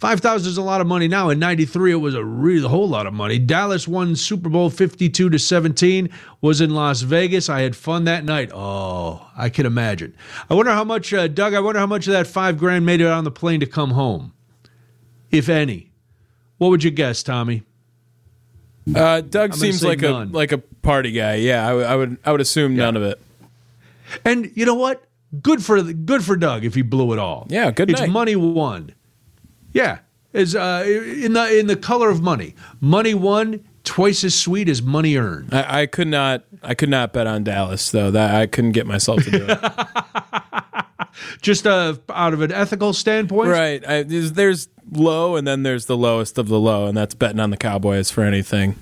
5000 is a lot of money now. In 93, it was a real whole lot of money. Dallas won Super Bowl 52 to 17, was in Las Vegas. I had fun that night. Oh, I can imagine. I wonder how much, uh, Doug, I wonder how much of that five grand made it on the plane to come home, if any. What would you guess, Tommy? Uh, Doug seems like none. a like a party guy. Yeah, I, would- I would I would assume none of it. And you know what? Good for good for Doug if he blew it all. Yeah, good It's night. money won. Yeah, is uh, in the in the color of money. Money won twice as sweet as money earned. I, I could not I could not bet on Dallas though. That I couldn't get myself to do it. *laughs* Just uh, out of an ethical standpoint, right. I, there's, there's low and then there's the lowest of the low, and that's betting on the Cowboys for anything.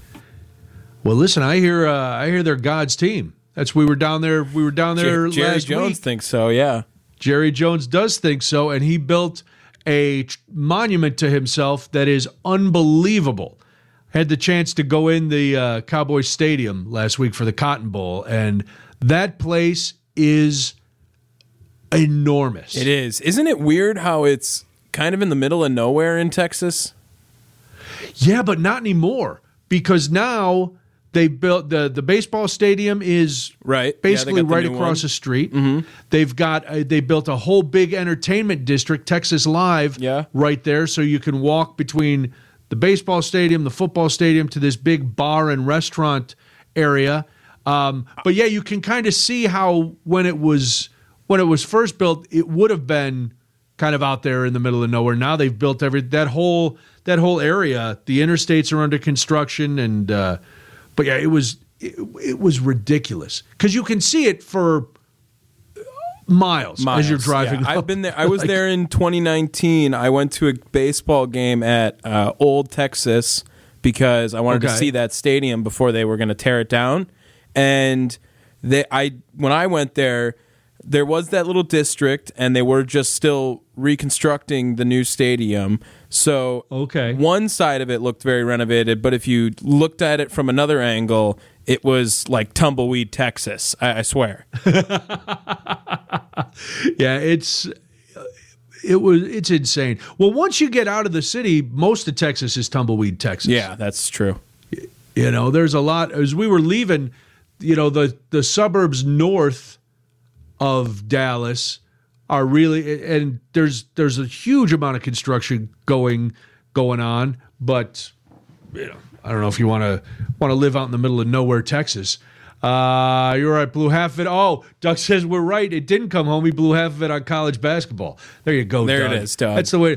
Well, listen, I hear uh, I hear they're God's team. That's we were down there. We were down there Jer- Jerry Jones week. thinks so. Yeah. Jerry Jones does think so, and he built a monument to himself that is unbelievable. I had the chance to go in the uh, Cowboys Stadium last week for the Cotton Bowl, and that place is enormous. It is. Isn't it weird how it's kind of in the middle of nowhere in Texas? Yeah, but not anymore because now they built the the baseball stadium is Right. Basically the right across one. Mm-hmm. the street. They've got uh, they built a whole big entertainment district, Texas Live, Yeah. right there, so you can walk between the baseball stadium, the football stadium, to this big bar and restaurant area. Um, but yeah, you can kind of see how when it was when it was first built, it would have been kind of out there in the middle of nowhere. Now they've built every that whole that whole area. The interstates are under construction, and uh, but yeah, it was it, it was ridiculous because you can see it for miles, as you're Miles, driving. yeah. I've been there. I was *laughs* Like- there in 2019. I went to a baseball game at uh, Old Texas because I wanted to see that stadium before they were going to tear it down. And they, I when I went there, there was that little district, and they were just still reconstructing the new stadium. So Okay. one side of it looked very renovated, but if you looked at it from another angle, it was like tumbleweed Texas. I, I swear. *laughs* yeah, it's it was it's insane. Well, once you get out of the city, most of Texas is tumbleweed Texas. Yeah, that's true. You know, there's a lot as we were leaving, you know, the the suburbs north of Dallas are really and there's there's a huge amount of construction going going on, but you know, I don't know if you want to want to live out in the middle of nowhere, Texas. Uh, you're right. Blew half of it. Oh, Doug says we're right. It didn't come home. He blew half of it on college basketball. There you go. There it Doug. is, Doug. That's the way.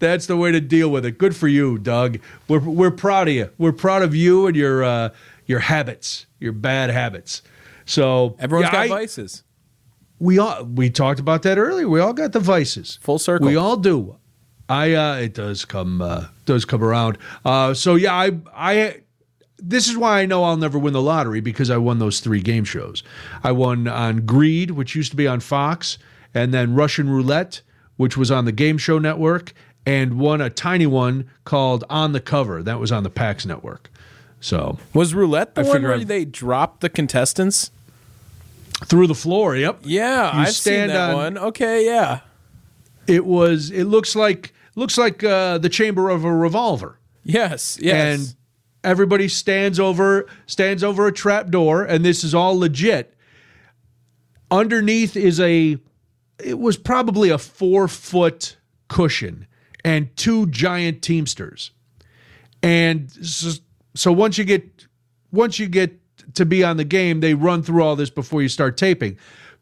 That's the way to deal with it. Good for you, Doug. We're we're proud of you. We're proud of you and your uh, your habits, your bad habits. So Everyone's yeah, got I- vices. We all we talked about that earlier. We all got the vices. Full circle. We all do. I uh it does come uh does come around. Uh so yeah, I I this is why I know I'll never win the lottery because I won those three game shows. I won on Greed, which used to be on Fox, and then Russian Roulette, which was on the Game Show Network, and won a tiny one called On the Cover. That was on the PAX network. So Was roulette the I one where I've- they dropped the contestants? Through the floor, yep. Yeah, You I've seen that on- one. Okay, yeah. It was it looks like looks like uh, the chamber of a revolver. Yes, yes. and everybody stands over stands over a trap door and this is all legit underneath is a it was probably a four foot cushion and two giant teamsters and so, so once you get once you get to be on the game they run through all this before you start taping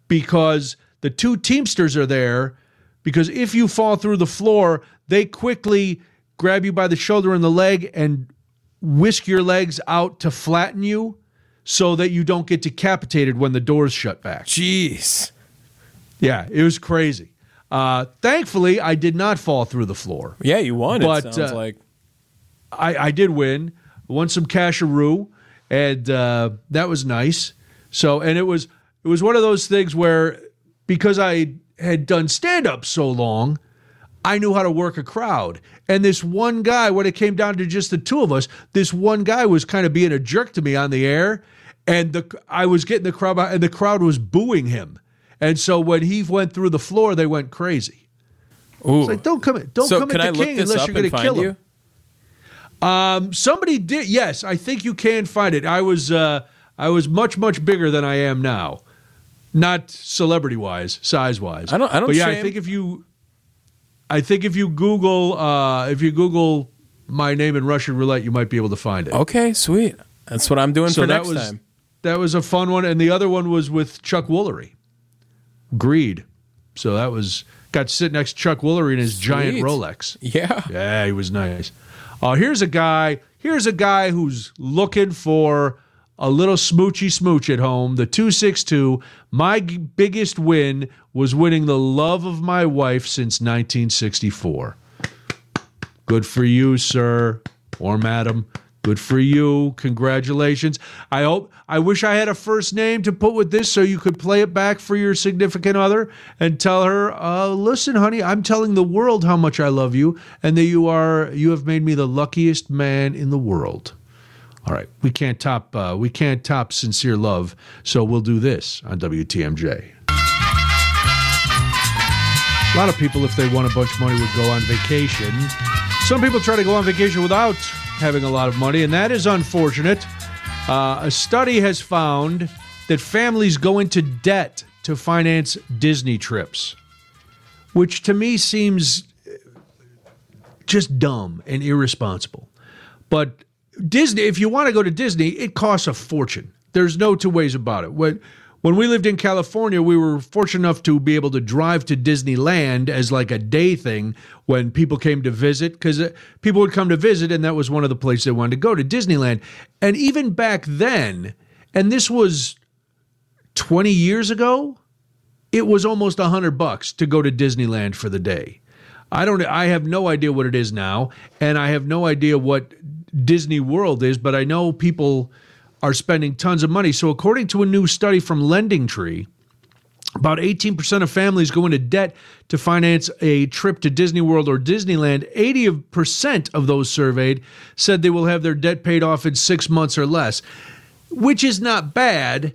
because the two teamsters are there because if you fall through the floor they quickly grab you by the shoulder and the leg and whisk your legs out to flatten you so that you don't get decapitated when the doors shut back. Jeez. Yeah, it was crazy. Uh, thankfully, I did not fall through the floor. Yeah, you won. But, it sounds uh, like. I, I did win, won some casharoo, and uh, that was nice. So, and it was it was one of those things where because I had done stand up so long, I knew how to work a crowd. And this one guy, when it came down to just the two of us, this one guy was kind of being a jerk to me on the air. And the I was getting the crowd and the crowd was booing him. And so when he went through the floor, they went crazy. Ooh. It's like, don't come in, don't so come can I look King unless you're going to kill you? him. Um, somebody did. Yes, I think you can find it. I was uh, I was much much bigger than I am now, not celebrity wise, size wise. I don't- I don't But yeah, I think if you, I think if you Google uh, if you Google my name in Russian roulette, you might be able to find it. Okay, sweet. That's what I'm doing so for that next was time. that was a fun one, and the other one was with Chuck Woolery, Greed. So that was got to sit next to Chuck Woolery in his giant Rolex. Yeah. Yeah, he was nice. Uh, here's a guy. Here's a guy who's looking for a little smoochy smooch at home. The two six two. My g- biggest win was winning the love of my wife since 1964. Good for you, sir or madam. Good for you. Congratulations. I hope I wish I had a first name to put with this so you could play it back for your significant other and tell her, uh, listen, honey, I'm telling the world how much I love you and that you are you have made me the luckiest man in the world. All right. We can't top uh, we can't top sincere love, so we'll do this on WTMJ. A lot of people, if they won a bunch of money, would go on vacation. Some people try to go on vacation without having a lot of money, and that is unfortunate. Uh, a study has found that families go into debt to finance Disney trips, which to me seems just dumb and irresponsible. But Disney, if you want to go to Disney, it costs a fortune. There's no two ways about it. When we lived in California, we were fortunate enough to be able to drive to Disneyland as like a day thing when people came to visit because uh, people would come to visit and that was one of the places they wanted to go to Disneyland. And even back then, and this was 20 years ago, it was almost a hundred bucks to go to Disneyland for the day. I don't. I have no idea what it is now, and I have no idea what Disney World is. But I know people are spending tons of money. So, according to a new study from Lending Tree, about 18% of families go into debt to finance a trip to Disney World or Disneyland. 80% of those surveyed said they will have their debt paid off in six months or less, which is not bad.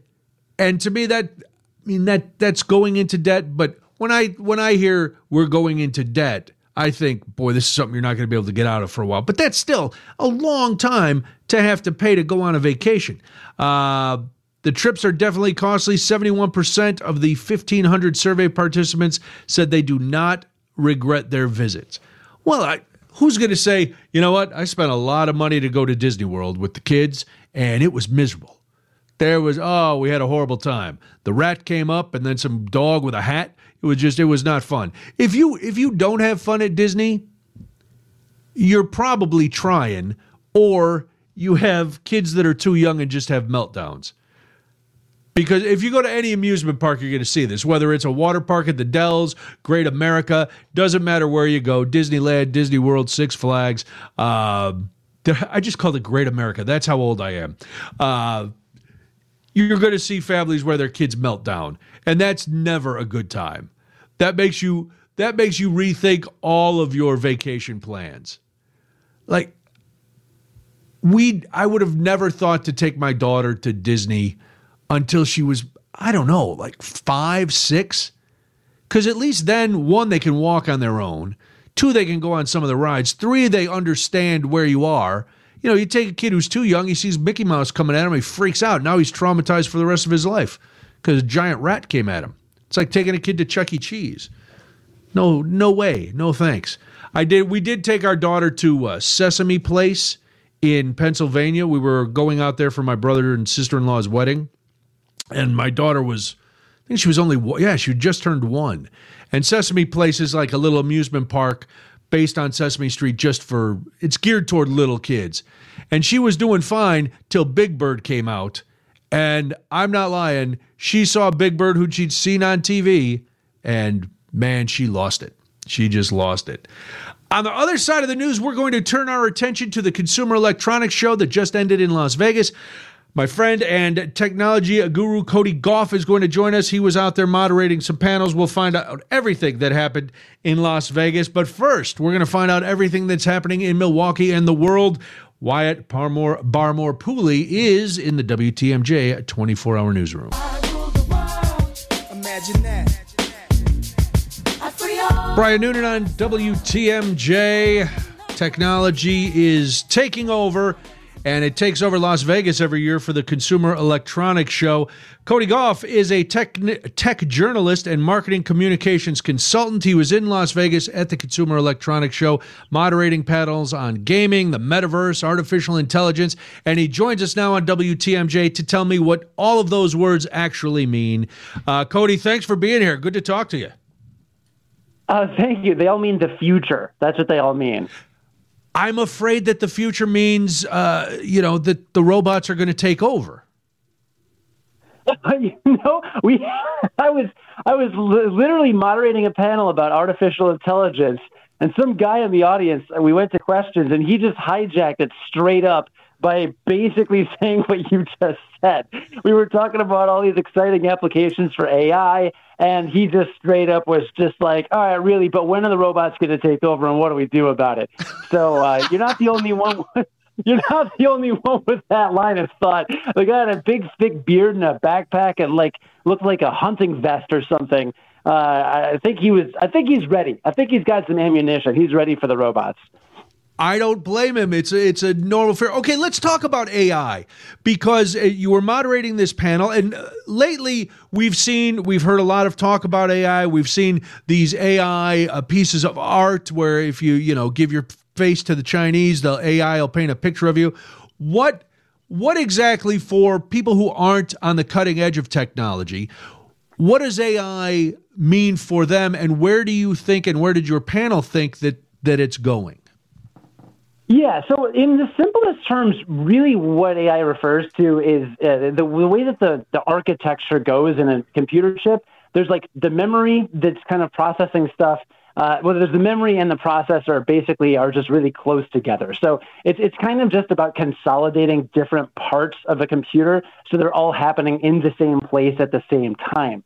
And to me, that I mean that that's going into debt. But when I when I hear we're going into debt, I think, boy, this is something you're not going to be able to get out of for a while. But that's still a long time to have to pay to go on a vacation. Uh, the trips are definitely costly. 71% of the 1,500 survey participants said they do not regret their visits. Well, I, who's going to say, you know what? I spent a lot of money to go to Disney World with the kids, and it was miserable. There was, oh, we had a horrible time. The rat came up, and then some dog with a hat. It was just, it was not fun. If you if you don't have fun at Disney, you're probably trying, or you have kids that are too young and just have meltdowns. Because if you go to any amusement park, you're going to see this. Whether it's a water park at the Dells, Great America, doesn't matter where you go. Disneyland, Disney World, Six Flags. Um, I just called it Great America. That's how old I am. Uh, you're going to see families where their kids melt down, and that's never a good time. That makes you that makes you rethink all of your vacation plans. Like we I would have never thought to take my daughter to Disney until she was I don't know, like 5, 6. Cuz at least then one they can walk on their own, two they can go on some of the rides, three they understand where you are. You know, you take a kid who's too young, he sees Mickey Mouse coming at him, he freaks out. Now he's traumatized for the rest of his life cuz a giant rat came at him. It's like taking a kid to Chuck E. Cheese. No, no way. No thanks. I did. We did take our daughter to uh, Sesame Place in Pennsylvania. We were going out there for my brother and sister in law's wedding, and my daughter was, I think she was only yeah, she just turned one. And Sesame Place is like a little amusement park based on Sesame Street, just for it's geared toward little kids. And she was doing fine till Big Bird came out. And I'm not lying. She saw Big Bird, who she'd seen on TV, and man, she lost it. She just lost it. On the other side of the news, we're going to turn our attention to the Consumer Electronics Show that just ended in Las Vegas. My friend and technology guru Cody Gough is going to join us. He was out there moderating some panels. We'll find out everything that happened in Las Vegas. But first, we're going to find out everything that's happening in Milwaukee and the world. Wyatt Barmore, Barmore Pooley is in the WTMJ 24 hour newsroom. Brian Noonan on WTMJ. Technology is taking over, and it takes over Las Vegas every year for the Consumer Electronics Show. Cody Gough is a tech, tech journalist and marketing communications consultant. He was in Las Vegas at the Consumer Electronics Show, moderating panels on gaming, the metaverse, artificial intelligence, and he joins us now on WTMJ to tell me what all of those words actually mean. Uh, Cody, thanks for being here. Good to talk to you. Uh, thank you. They all mean the future. That's what they all mean. I'm afraid that the future means, uh, you know, that the robots are going to take over. *laughs* you know, we. *laughs* I was I was literally moderating a panel about artificial intelligence, and some guy in the audience. We went to questions, and he just hijacked it straight up by basically *laughs* saying what you just said. We were talking about all these exciting applications for AI, and he just straight up was just like, "All right, really, but when are the robots going to take over, and what do we do about it?" So uh, you're not the only one. *laughs* You're not the only one with that line of thought. The guy had a big, thick beard and a backpack, and like looked like a hunting vest or something. Uh, I think he was. I think he's ready. I think he's got some ammunition. He's ready for the robots. I don't blame him. It's a, it's a normal fair. Okay, let's talk about AI because uh, you were moderating this panel, and uh, lately we've seen we've heard a lot of talk about AI. We've seen these AI uh, pieces of art where if you you know give your face to the Chinese, the AI will paint a picture of you. What what exactly for people who aren't on the cutting edge of technology? What does AI mean for them, and where do you think, and where did your panel think that that it's going? Yeah, so in the simplest terms, really what AI refers to is uh, the, the way that the, the architecture goes in a computer chip. There's like the memory that's kind of processing stuff. Uh, well, there's the memory and the processor basically are just really close together. So it's, it's kind of just about consolidating different parts of a computer so they're all happening in the same place at the same time.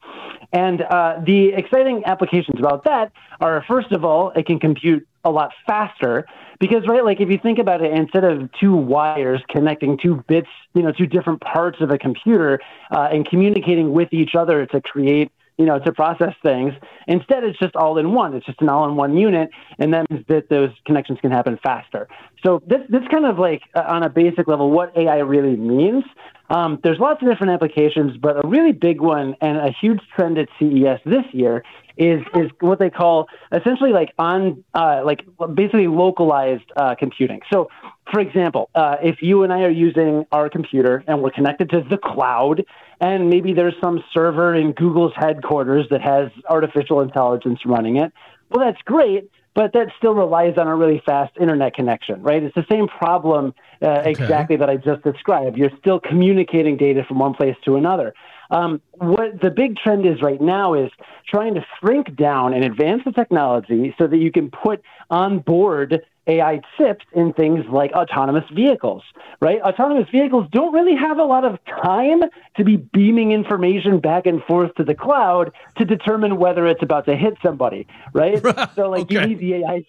And uh, the exciting applications about that are, first of all, it can compute a lot faster because right like if you think about it instead of two wires connecting two bits you know two different parts of a computer uh, and communicating with each other to create you know to process things. Instead it's just all in one. It's just an all in one unit and that means that those connections can happen faster. So this this kind of like uh, on a basic level what ai really means um, there's lots of different applications, but a really big one and a huge trend at CES this year is is what they call essentially like on uh, like basically localized uh, computing. So, for example, uh, if you and I are using our computer and we're connected to the cloud, and maybe there's some server in Google's headquarters that has artificial intelligence running it, well, that's great but that still relies on a really fast internet connection, right? It's the same problem uh, okay. exactly that I just described. You're still communicating data from one place to another. Um, what the big trend is right now is trying to shrink down and advance the technology so that you can put on board AI chips in things like autonomous vehicles, right? Autonomous vehicles don't really have a lot of time to be beaming information back and forth to the cloud to determine whether it's about to hit somebody, right? *laughs* so like okay. you need the AI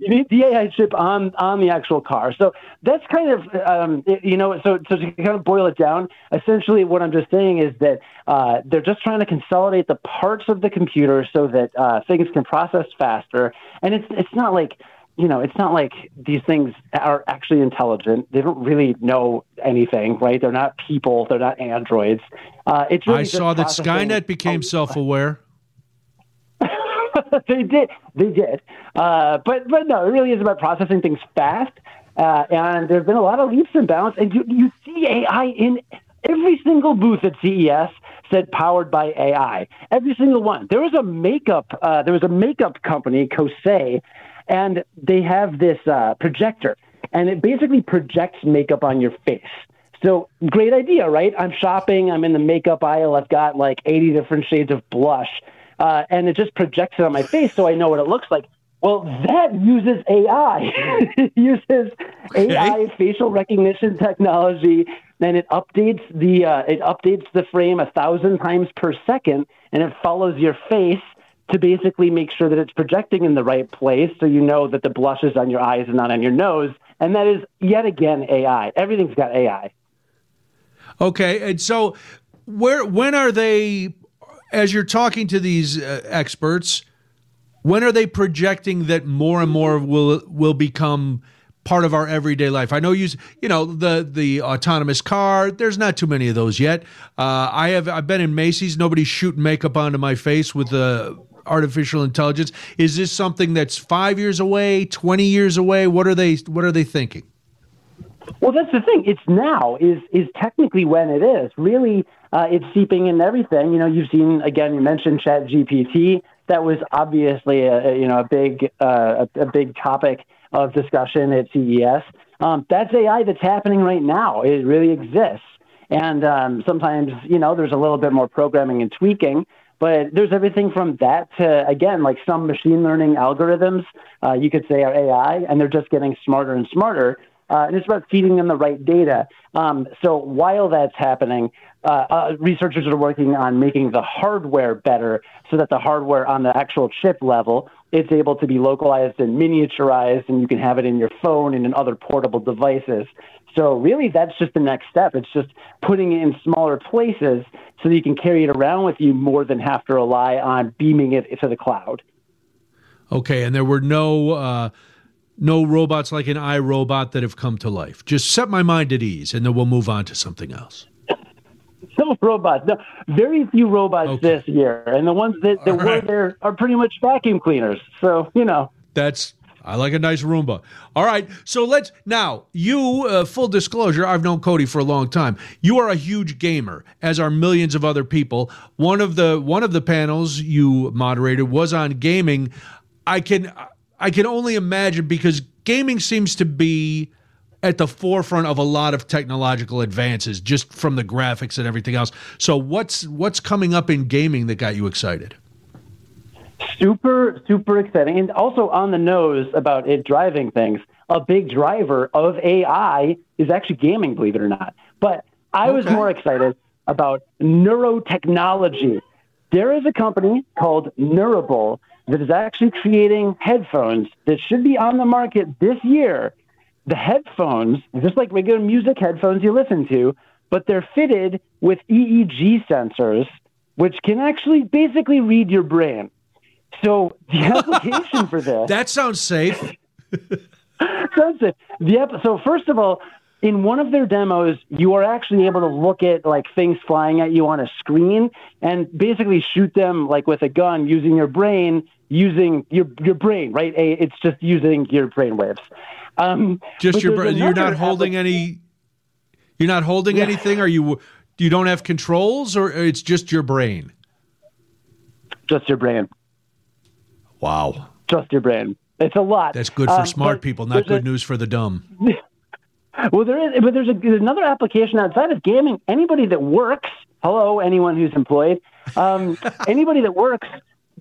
you need the AI chip on on the actual car. So that's kind of um, it, you know. So so to kind of boil it down, essentially what I'm just saying is that uh, they're just trying to consolidate the parts of the computer so that uh, things can process faster. And it's it's not like you know, it's not like these things are actually intelligent. They don't really know anything, right? They're not people. They're not androids. Uh, it's really I saw that Skynet became self-aware. *laughs* they did. They did. Uh, but but no, it really is about processing things fast. Uh, and there have been a lot of leaps and bounds. And you, you see AI in every single booth at CES said powered by AI. Every single one. There was a makeup. Uh, there was a makeup company, Kosé, and they have this uh, projector, and it basically projects makeup on your face. So great idea, right? I'm shopping. I'm in the makeup aisle. I've got like 80 different shades of blush uh, and it just projects it on my face so I know what it looks like. Well, that uses AI. *laughs* it uses AI facial recognition technology, and it updates the uh, it updates the frame a thousand times per second, and it follows your face to basically make sure that it's projecting in the right place, so you know that the blush is on your eyes and not on your nose. And that is yet again AI. Everything's got AI. Okay, and so where when are they? As you're talking to these uh, experts, when are they projecting that more and more will will become part of our everyday life? I know you you know the the autonomous car. There's not too many of those yet. Uh, I have I've been in Macy's. Nobody's shooting makeup onto my face with the artificial intelligence. Is this something that's five years away, twenty years away? What are they What are they thinking? Well, that's the thing. It's now is is technically when it is. Really, uh, it's seeping in everything. You know, you've seen again. You mentioned Chat GPT. That was obviously a, you know a big uh, a, a big topic of discussion at CES. Um, that's AI that's happening right now. It really exists, and um, sometimes you know there's a little bit more programming and tweaking. But there's everything from that to, again, like some machine learning algorithms, uh, you could say are AI, and they're just getting smarter and smarter. Uh, and it's about feeding them the right data. Um, so while that's happening, uh, uh, researchers are working on making the hardware better so that the hardware on the actual chip level it's able to be localized and miniaturized and you can have it in your phone and in other portable devices so really that's just the next step it's just putting it in smaller places so that you can carry it around with you more than have to rely on beaming it to the cloud Okay, and there were no uh, no robots like an iRobot that have come to life. Just set my mind at ease, and then we'll move on to something else. *laughs* no robots no very few robots this year and the ones that, that were right. there are pretty much vacuum cleaners so you know That's I like a nice Roomba. All right, so let's now. You, uh, full disclosure, I've known Cody for a long time. You are a huge gamer, as are millions of other people. One of the one of the panels you moderated was on gaming. I can I can only imagine because gaming seems to be at the forefront of a lot of technological advances, just from the graphics and everything else. So what's what's coming up in gaming that got you excited? super super exciting. And also on the nose about it driving things a big driver of ai is actually gaming believe it or not. But i was more excited about neurotechnology. There is a company called neurable that is actually creating headphones that should be on the market this year the headphones just like regular music headphones you listen to but they're fitted with eeg sensors which can actually basically read your brain so the *laughs* application for this That sounds safe. *laughs* sounds it. The so first of all, in one of their demos, you are actually able to look at like things flying at you on a screen and basically shoot them like with a gun using your brain, using your your brain, right? A, it's just using your brain waves. Um, Just your you're not holding any you're not holding Yeah. anything are you you don't have controls or it's just your brain just your brain. wow Just your brain. It's a lot. that's good for Um, smart people not good a- news for the dumb *laughs* Well, there is, but there's, a, there's another application outside of gaming. Anybody that works, hello, anyone who's employed, um, *laughs* anybody that works.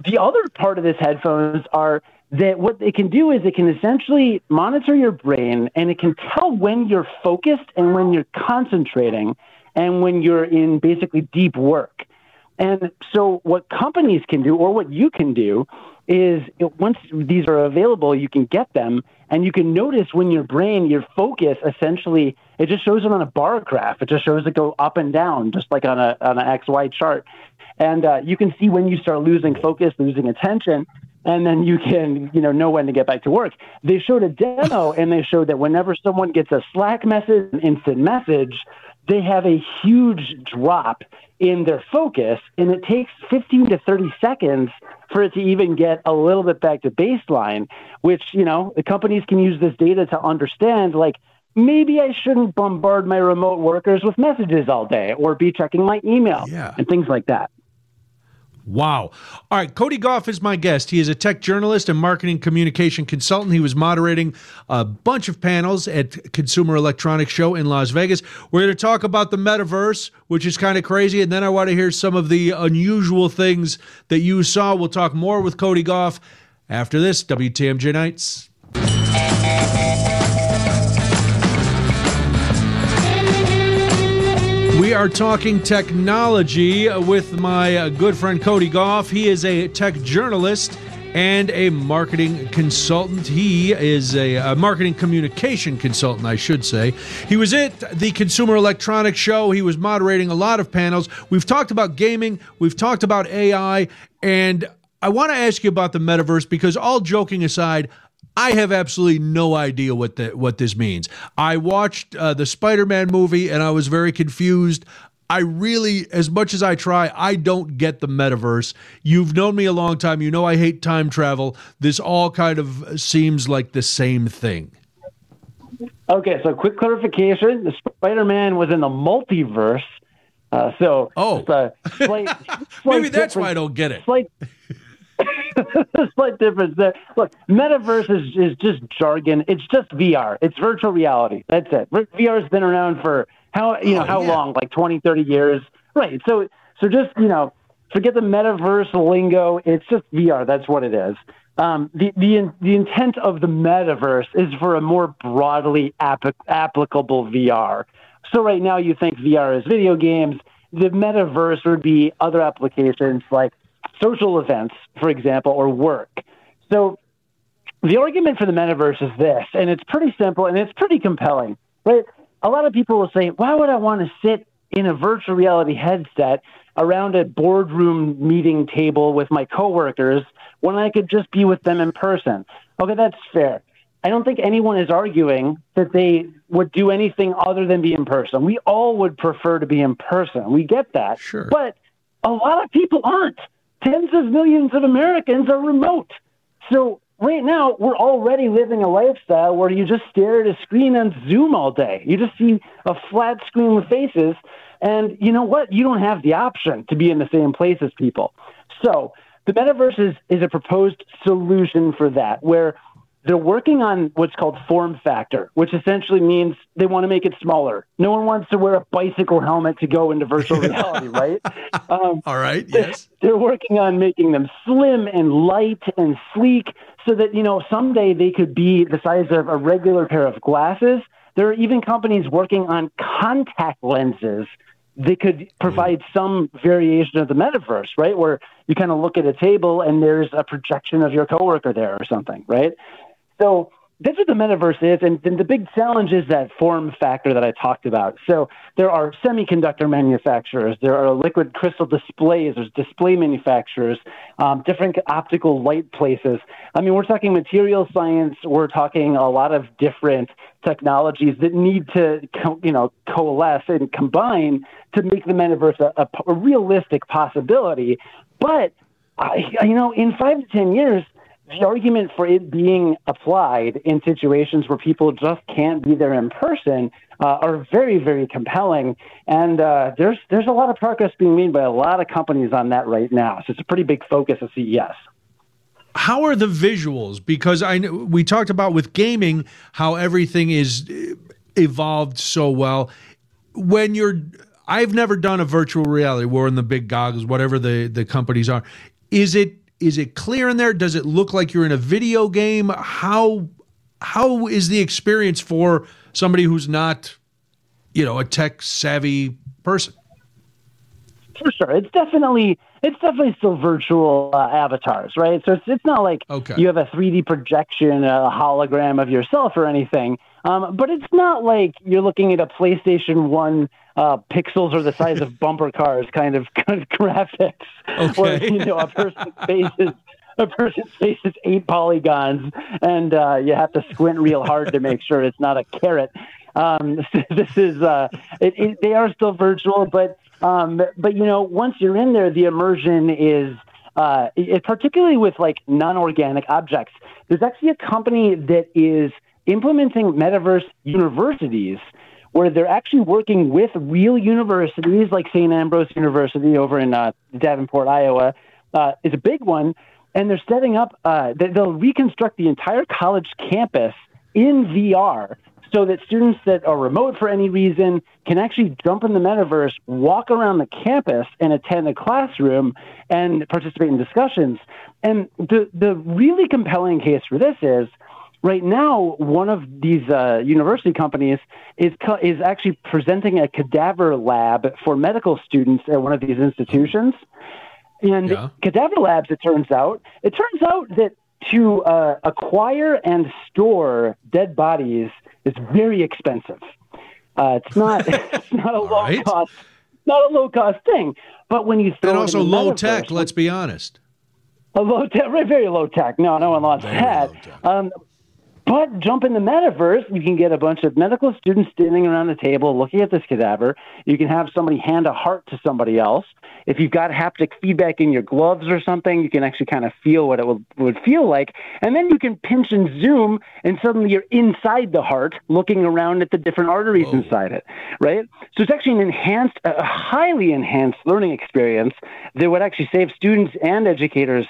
The other part of this headphones are that what it can do is it can essentially monitor your brain and it can tell when you're focused and when you're concentrating and when you're in basically deep work. And so, what companies can do, or what you can do, is once these are available, you can get them, and you can notice when your brain, your focus, essentially, it just shows it on a bar graph. It just shows it go up and down, just like on a on an X Y chart, and uh, you can see when you start losing focus, losing attention. And then you can, you know, know when to get back to work. They showed a demo, *laughs* and they showed that whenever someone gets a Slack message, an instant message, they have a huge drop in their focus, and it takes 15 to 30 seconds for it to even get a little bit back to baseline, which, you know, the companies can use this data to understand, like, maybe I shouldn't bombard my remote workers with messages all day or be checking my email Yeah. and things like that. Wow. All right. Cody Gough is my guest. He is a tech journalist and marketing communication consultant. He was moderating a bunch of panels at Consumer Electronics Show in Las Vegas. We're going to talk about the metaverse, which is kind of crazy. And then I want to hear some of the unusual things that you saw. We'll talk more with Cody Gough after this WTMJ Nights. Are talking technology with my uh, good friend Cody Gough. He is a tech journalist and a marketing consultant. He is a, a, marketing communication consultant, I should say. He was at the Consumer Electronics Show. He was moderating a lot of panels. We've talked about gaming, we've talked about AI, and I want to ask you about the metaverse because, all joking aside, I have absolutely no idea what the, what this means. I watched uh, the Spider-Man movie and I was very confused. I really, as much as I try, I don't get the metaverse. You've known me a long time. You know I hate time travel. This all kind of seems like the same thing. Okay, so quick clarification: the Spider-Man was in the multiverse. Uh, so oh, slight, slight *laughs* maybe that's why I don't get it. Slight, *laughs* slight difference there. Look, metaverse is, is just jargon. It's just VR. It's virtual reality. That's it. VR has been around for how you know Oh, how yeah. long? Like 20, 30 years. Right. So so just you know forget the metaverse lingo. It's just VR. That's what it is. Um, the the the intent of the metaverse is for a more broadly app- applicable VR. So right now you think VR is video games. The metaverse would be other applications like social events, for example, or work. So the argument for the metaverse is this, and it's pretty simple and it's pretty compelling, right? A lot of people will say, why would I want to sit in a virtual reality headset around a boardroom meeting table with my coworkers when I could just be with them in person? Okay, that's fair. I don't think anyone is arguing that they would do anything other than be in person. We all would prefer to be in person. We get that. Sure. But a lot of people aren't. Tens of millions of Americans are remote. So right now, we're already living a lifestyle where you just stare at a screen on Zoom all day. You just see a flat screen with faces. And you know what? You don't have the option to be in the same place as people. So the metaverse is, is a proposed solution for that, where they're working on what's called form factor, which essentially means they want to make it smaller. No one wants to wear a bicycle helmet to go into virtual *laughs* reality, right? Um, All right. Yes. they're working on making them slim and light and sleek so that, you know, someday they could be the size of a regular pair of glasses. There are even companies working on contact lenses that could provide some variation of the metaverse, right? Where you kind of look at a table and there's a projection of your coworker there or something, right? So that's what the metaverse is, and then the big challenge is that form factor that I talked about. So there are semiconductor manufacturers, there are liquid crystal displays, there's display manufacturers, um, different optical light places. I mean, we're talking material science, we're talking a lot of different technologies that need to, you know, coalesce and combine to make the metaverse a, a, a realistic possibility. But I, you know, in five to ten years, the argument for it being applied in situations where people just can't be there in person uh, are very, very compelling. And uh, there's there's a lot of progress being made by a lot of companies on that right now. So it's a pretty big focus of E CES. How are the visuals? Because I know we talked about with gaming how everything is uh, evolved so well. When you're, I've never done a virtual reality. Wearing the big goggles, whatever the the companies are. Is it is it clear in there? Does it look like you're in a video game? How how is the experience for somebody who's not, you know, a tech savvy person? For sure, it's definitely it's definitely still virtual uh, avatars, right? So it's it's not like Okay. you have a 3D projection, a hologram of yourself or anything. Um, but it's not like you're looking at a PlayStation One uh, pixels are the size of *laughs* bumper cars kind of graphics, where Okay. you know a person's face is a person's face is eight polygons, and uh, you have to squint real hard to make sure it's not a carrot. Um, *laughs* this is uh, it, it, they are still virtual, but um, but you know once you're in there, the immersion is uh, it, particularly with like non-organic objects. There's actually a company that is implementing metaverse universities where they're actually working with real universities like St. Ambrose University over in uh, Davenport, Iowa, uh, is a big one. And they're setting up, uh, they- they'll reconstruct the entire college campus in VR so that students that are remote for any reason can actually jump in the metaverse, walk around the campus, and attend a classroom and participate in discussions. And the the really compelling case for this is right now one of these uh, university companies is co- is actually presenting a cadaver lab for medical students at one of these institutions. And Yeah. cadaver labs, it turns out, it turns out that to uh, acquire and store dead bodies is very expensive. Uh, it's not *laughs* it's not a low right. cost not a low cost thing. But when you throw And also low tech, let's be honest. a low tech, very, very low tech. No, no one wants Very that. Um, but jump in the metaverse, you can get a bunch of medical students standing around a table looking at this cadaver. You can have somebody hand a heart to somebody else. If you've got haptic feedback in your gloves or something, you can actually kind of feel what it would, would feel like. And then you can pinch and zoom, and suddenly you're inside the heart looking around at the different arteries inside it, right? So it's actually an enhanced, a highly enhanced learning experience that would actually save students and educators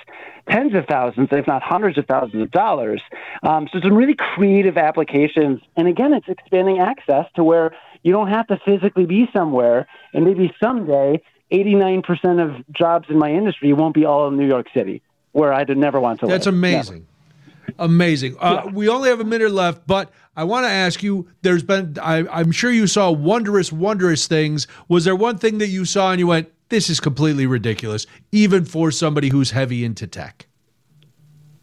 tens of thousands, if not hundreds of thousands of dollars. Um, so some really creative applications. And again, it's expanding access to where you don't have to physically be somewhere. And maybe someday, 89% of jobs in my industry won't be all in New York City, where I'd never want to live. That's live. amazing. Amazing. Uh, We only have a minute left, but I want to ask you. There's been, I, I'm sure you saw wondrous, wondrous things. Was there one thing that you saw and you went, "This is completely ridiculous," even for somebody who's heavy into tech?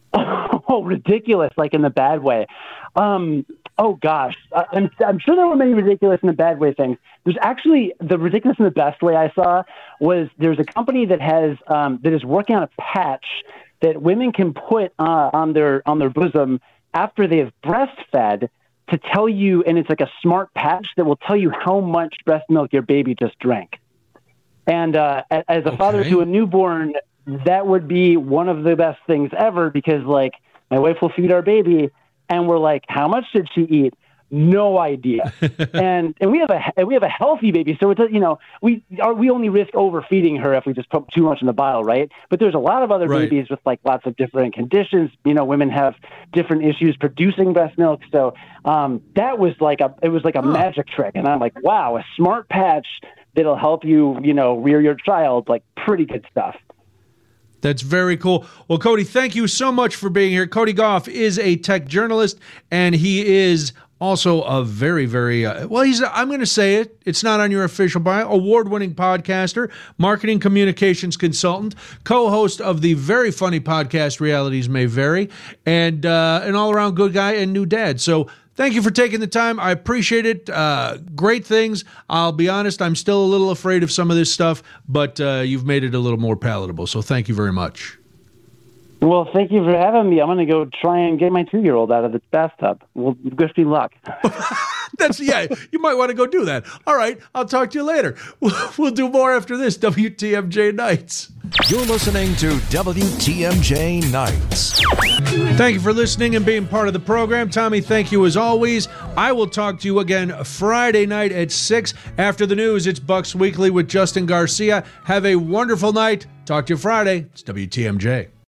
*laughs* oh, ridiculous, like in the bad way. Um, oh gosh, I, I'm I'm sure there were many ridiculous in the bad way things. There's actually the ridiculous in the best way I saw was there's a company that has um, that is working on a patch that women can put uh, on their on their bosom after they have breastfed to tell you, and it's like a smart patch that will tell you how much breast milk your baby just drank. And uh, as a father to a newborn, that would be one of the best things ever because, like, my wife will feed our baby, and we're like, "How much did she eat?" No idea. *laughs* and and we have a we have a healthy baby, so it's you know we are we only risk overfeeding her if we just put too much in the bottle, right? But there's a lot of other Right. babies with like lots of different conditions. You know, women have different issues producing breast milk, so um, that was like a it was like a magic trick, and I'm like, wow, a smart patch that'll help you, you know, rear your child, like pretty good stuff. That's very cool. Well, Cody, thank you so much for being here. Cody Gough is a tech journalist, and he is also a very, very uh, well. He's I'm going to say it. It's not on your official bio. Award-winning podcaster, marketing communications consultant, co-host of the very funny podcast Realities May Vary, and uh, an all-around good guy and new dad. So. Thank you for taking the time. I appreciate it. Uh, great things. I'll be honest, I'm still a little afraid of some of this stuff, but uh, you've made it a little more palatable. So thank you very much. Well, thank you for having me. I'm going to go try and get my two year old out of the bathtub. Well, wish me luck. *laughs* That's yeah. You might want to go do that. All right. I'll talk to you later. We'll, *laughs* we'll do more after this. WTMJ Nights. You're listening to WTMJ Nights. Thank you for listening and being part of the program. Tommy, thank you as always. I will talk to you again Friday night at 6 after the news. It's Bucks Weekly with Justin Garcia. Have a wonderful night. Talk to you Friday. It's WTMJ.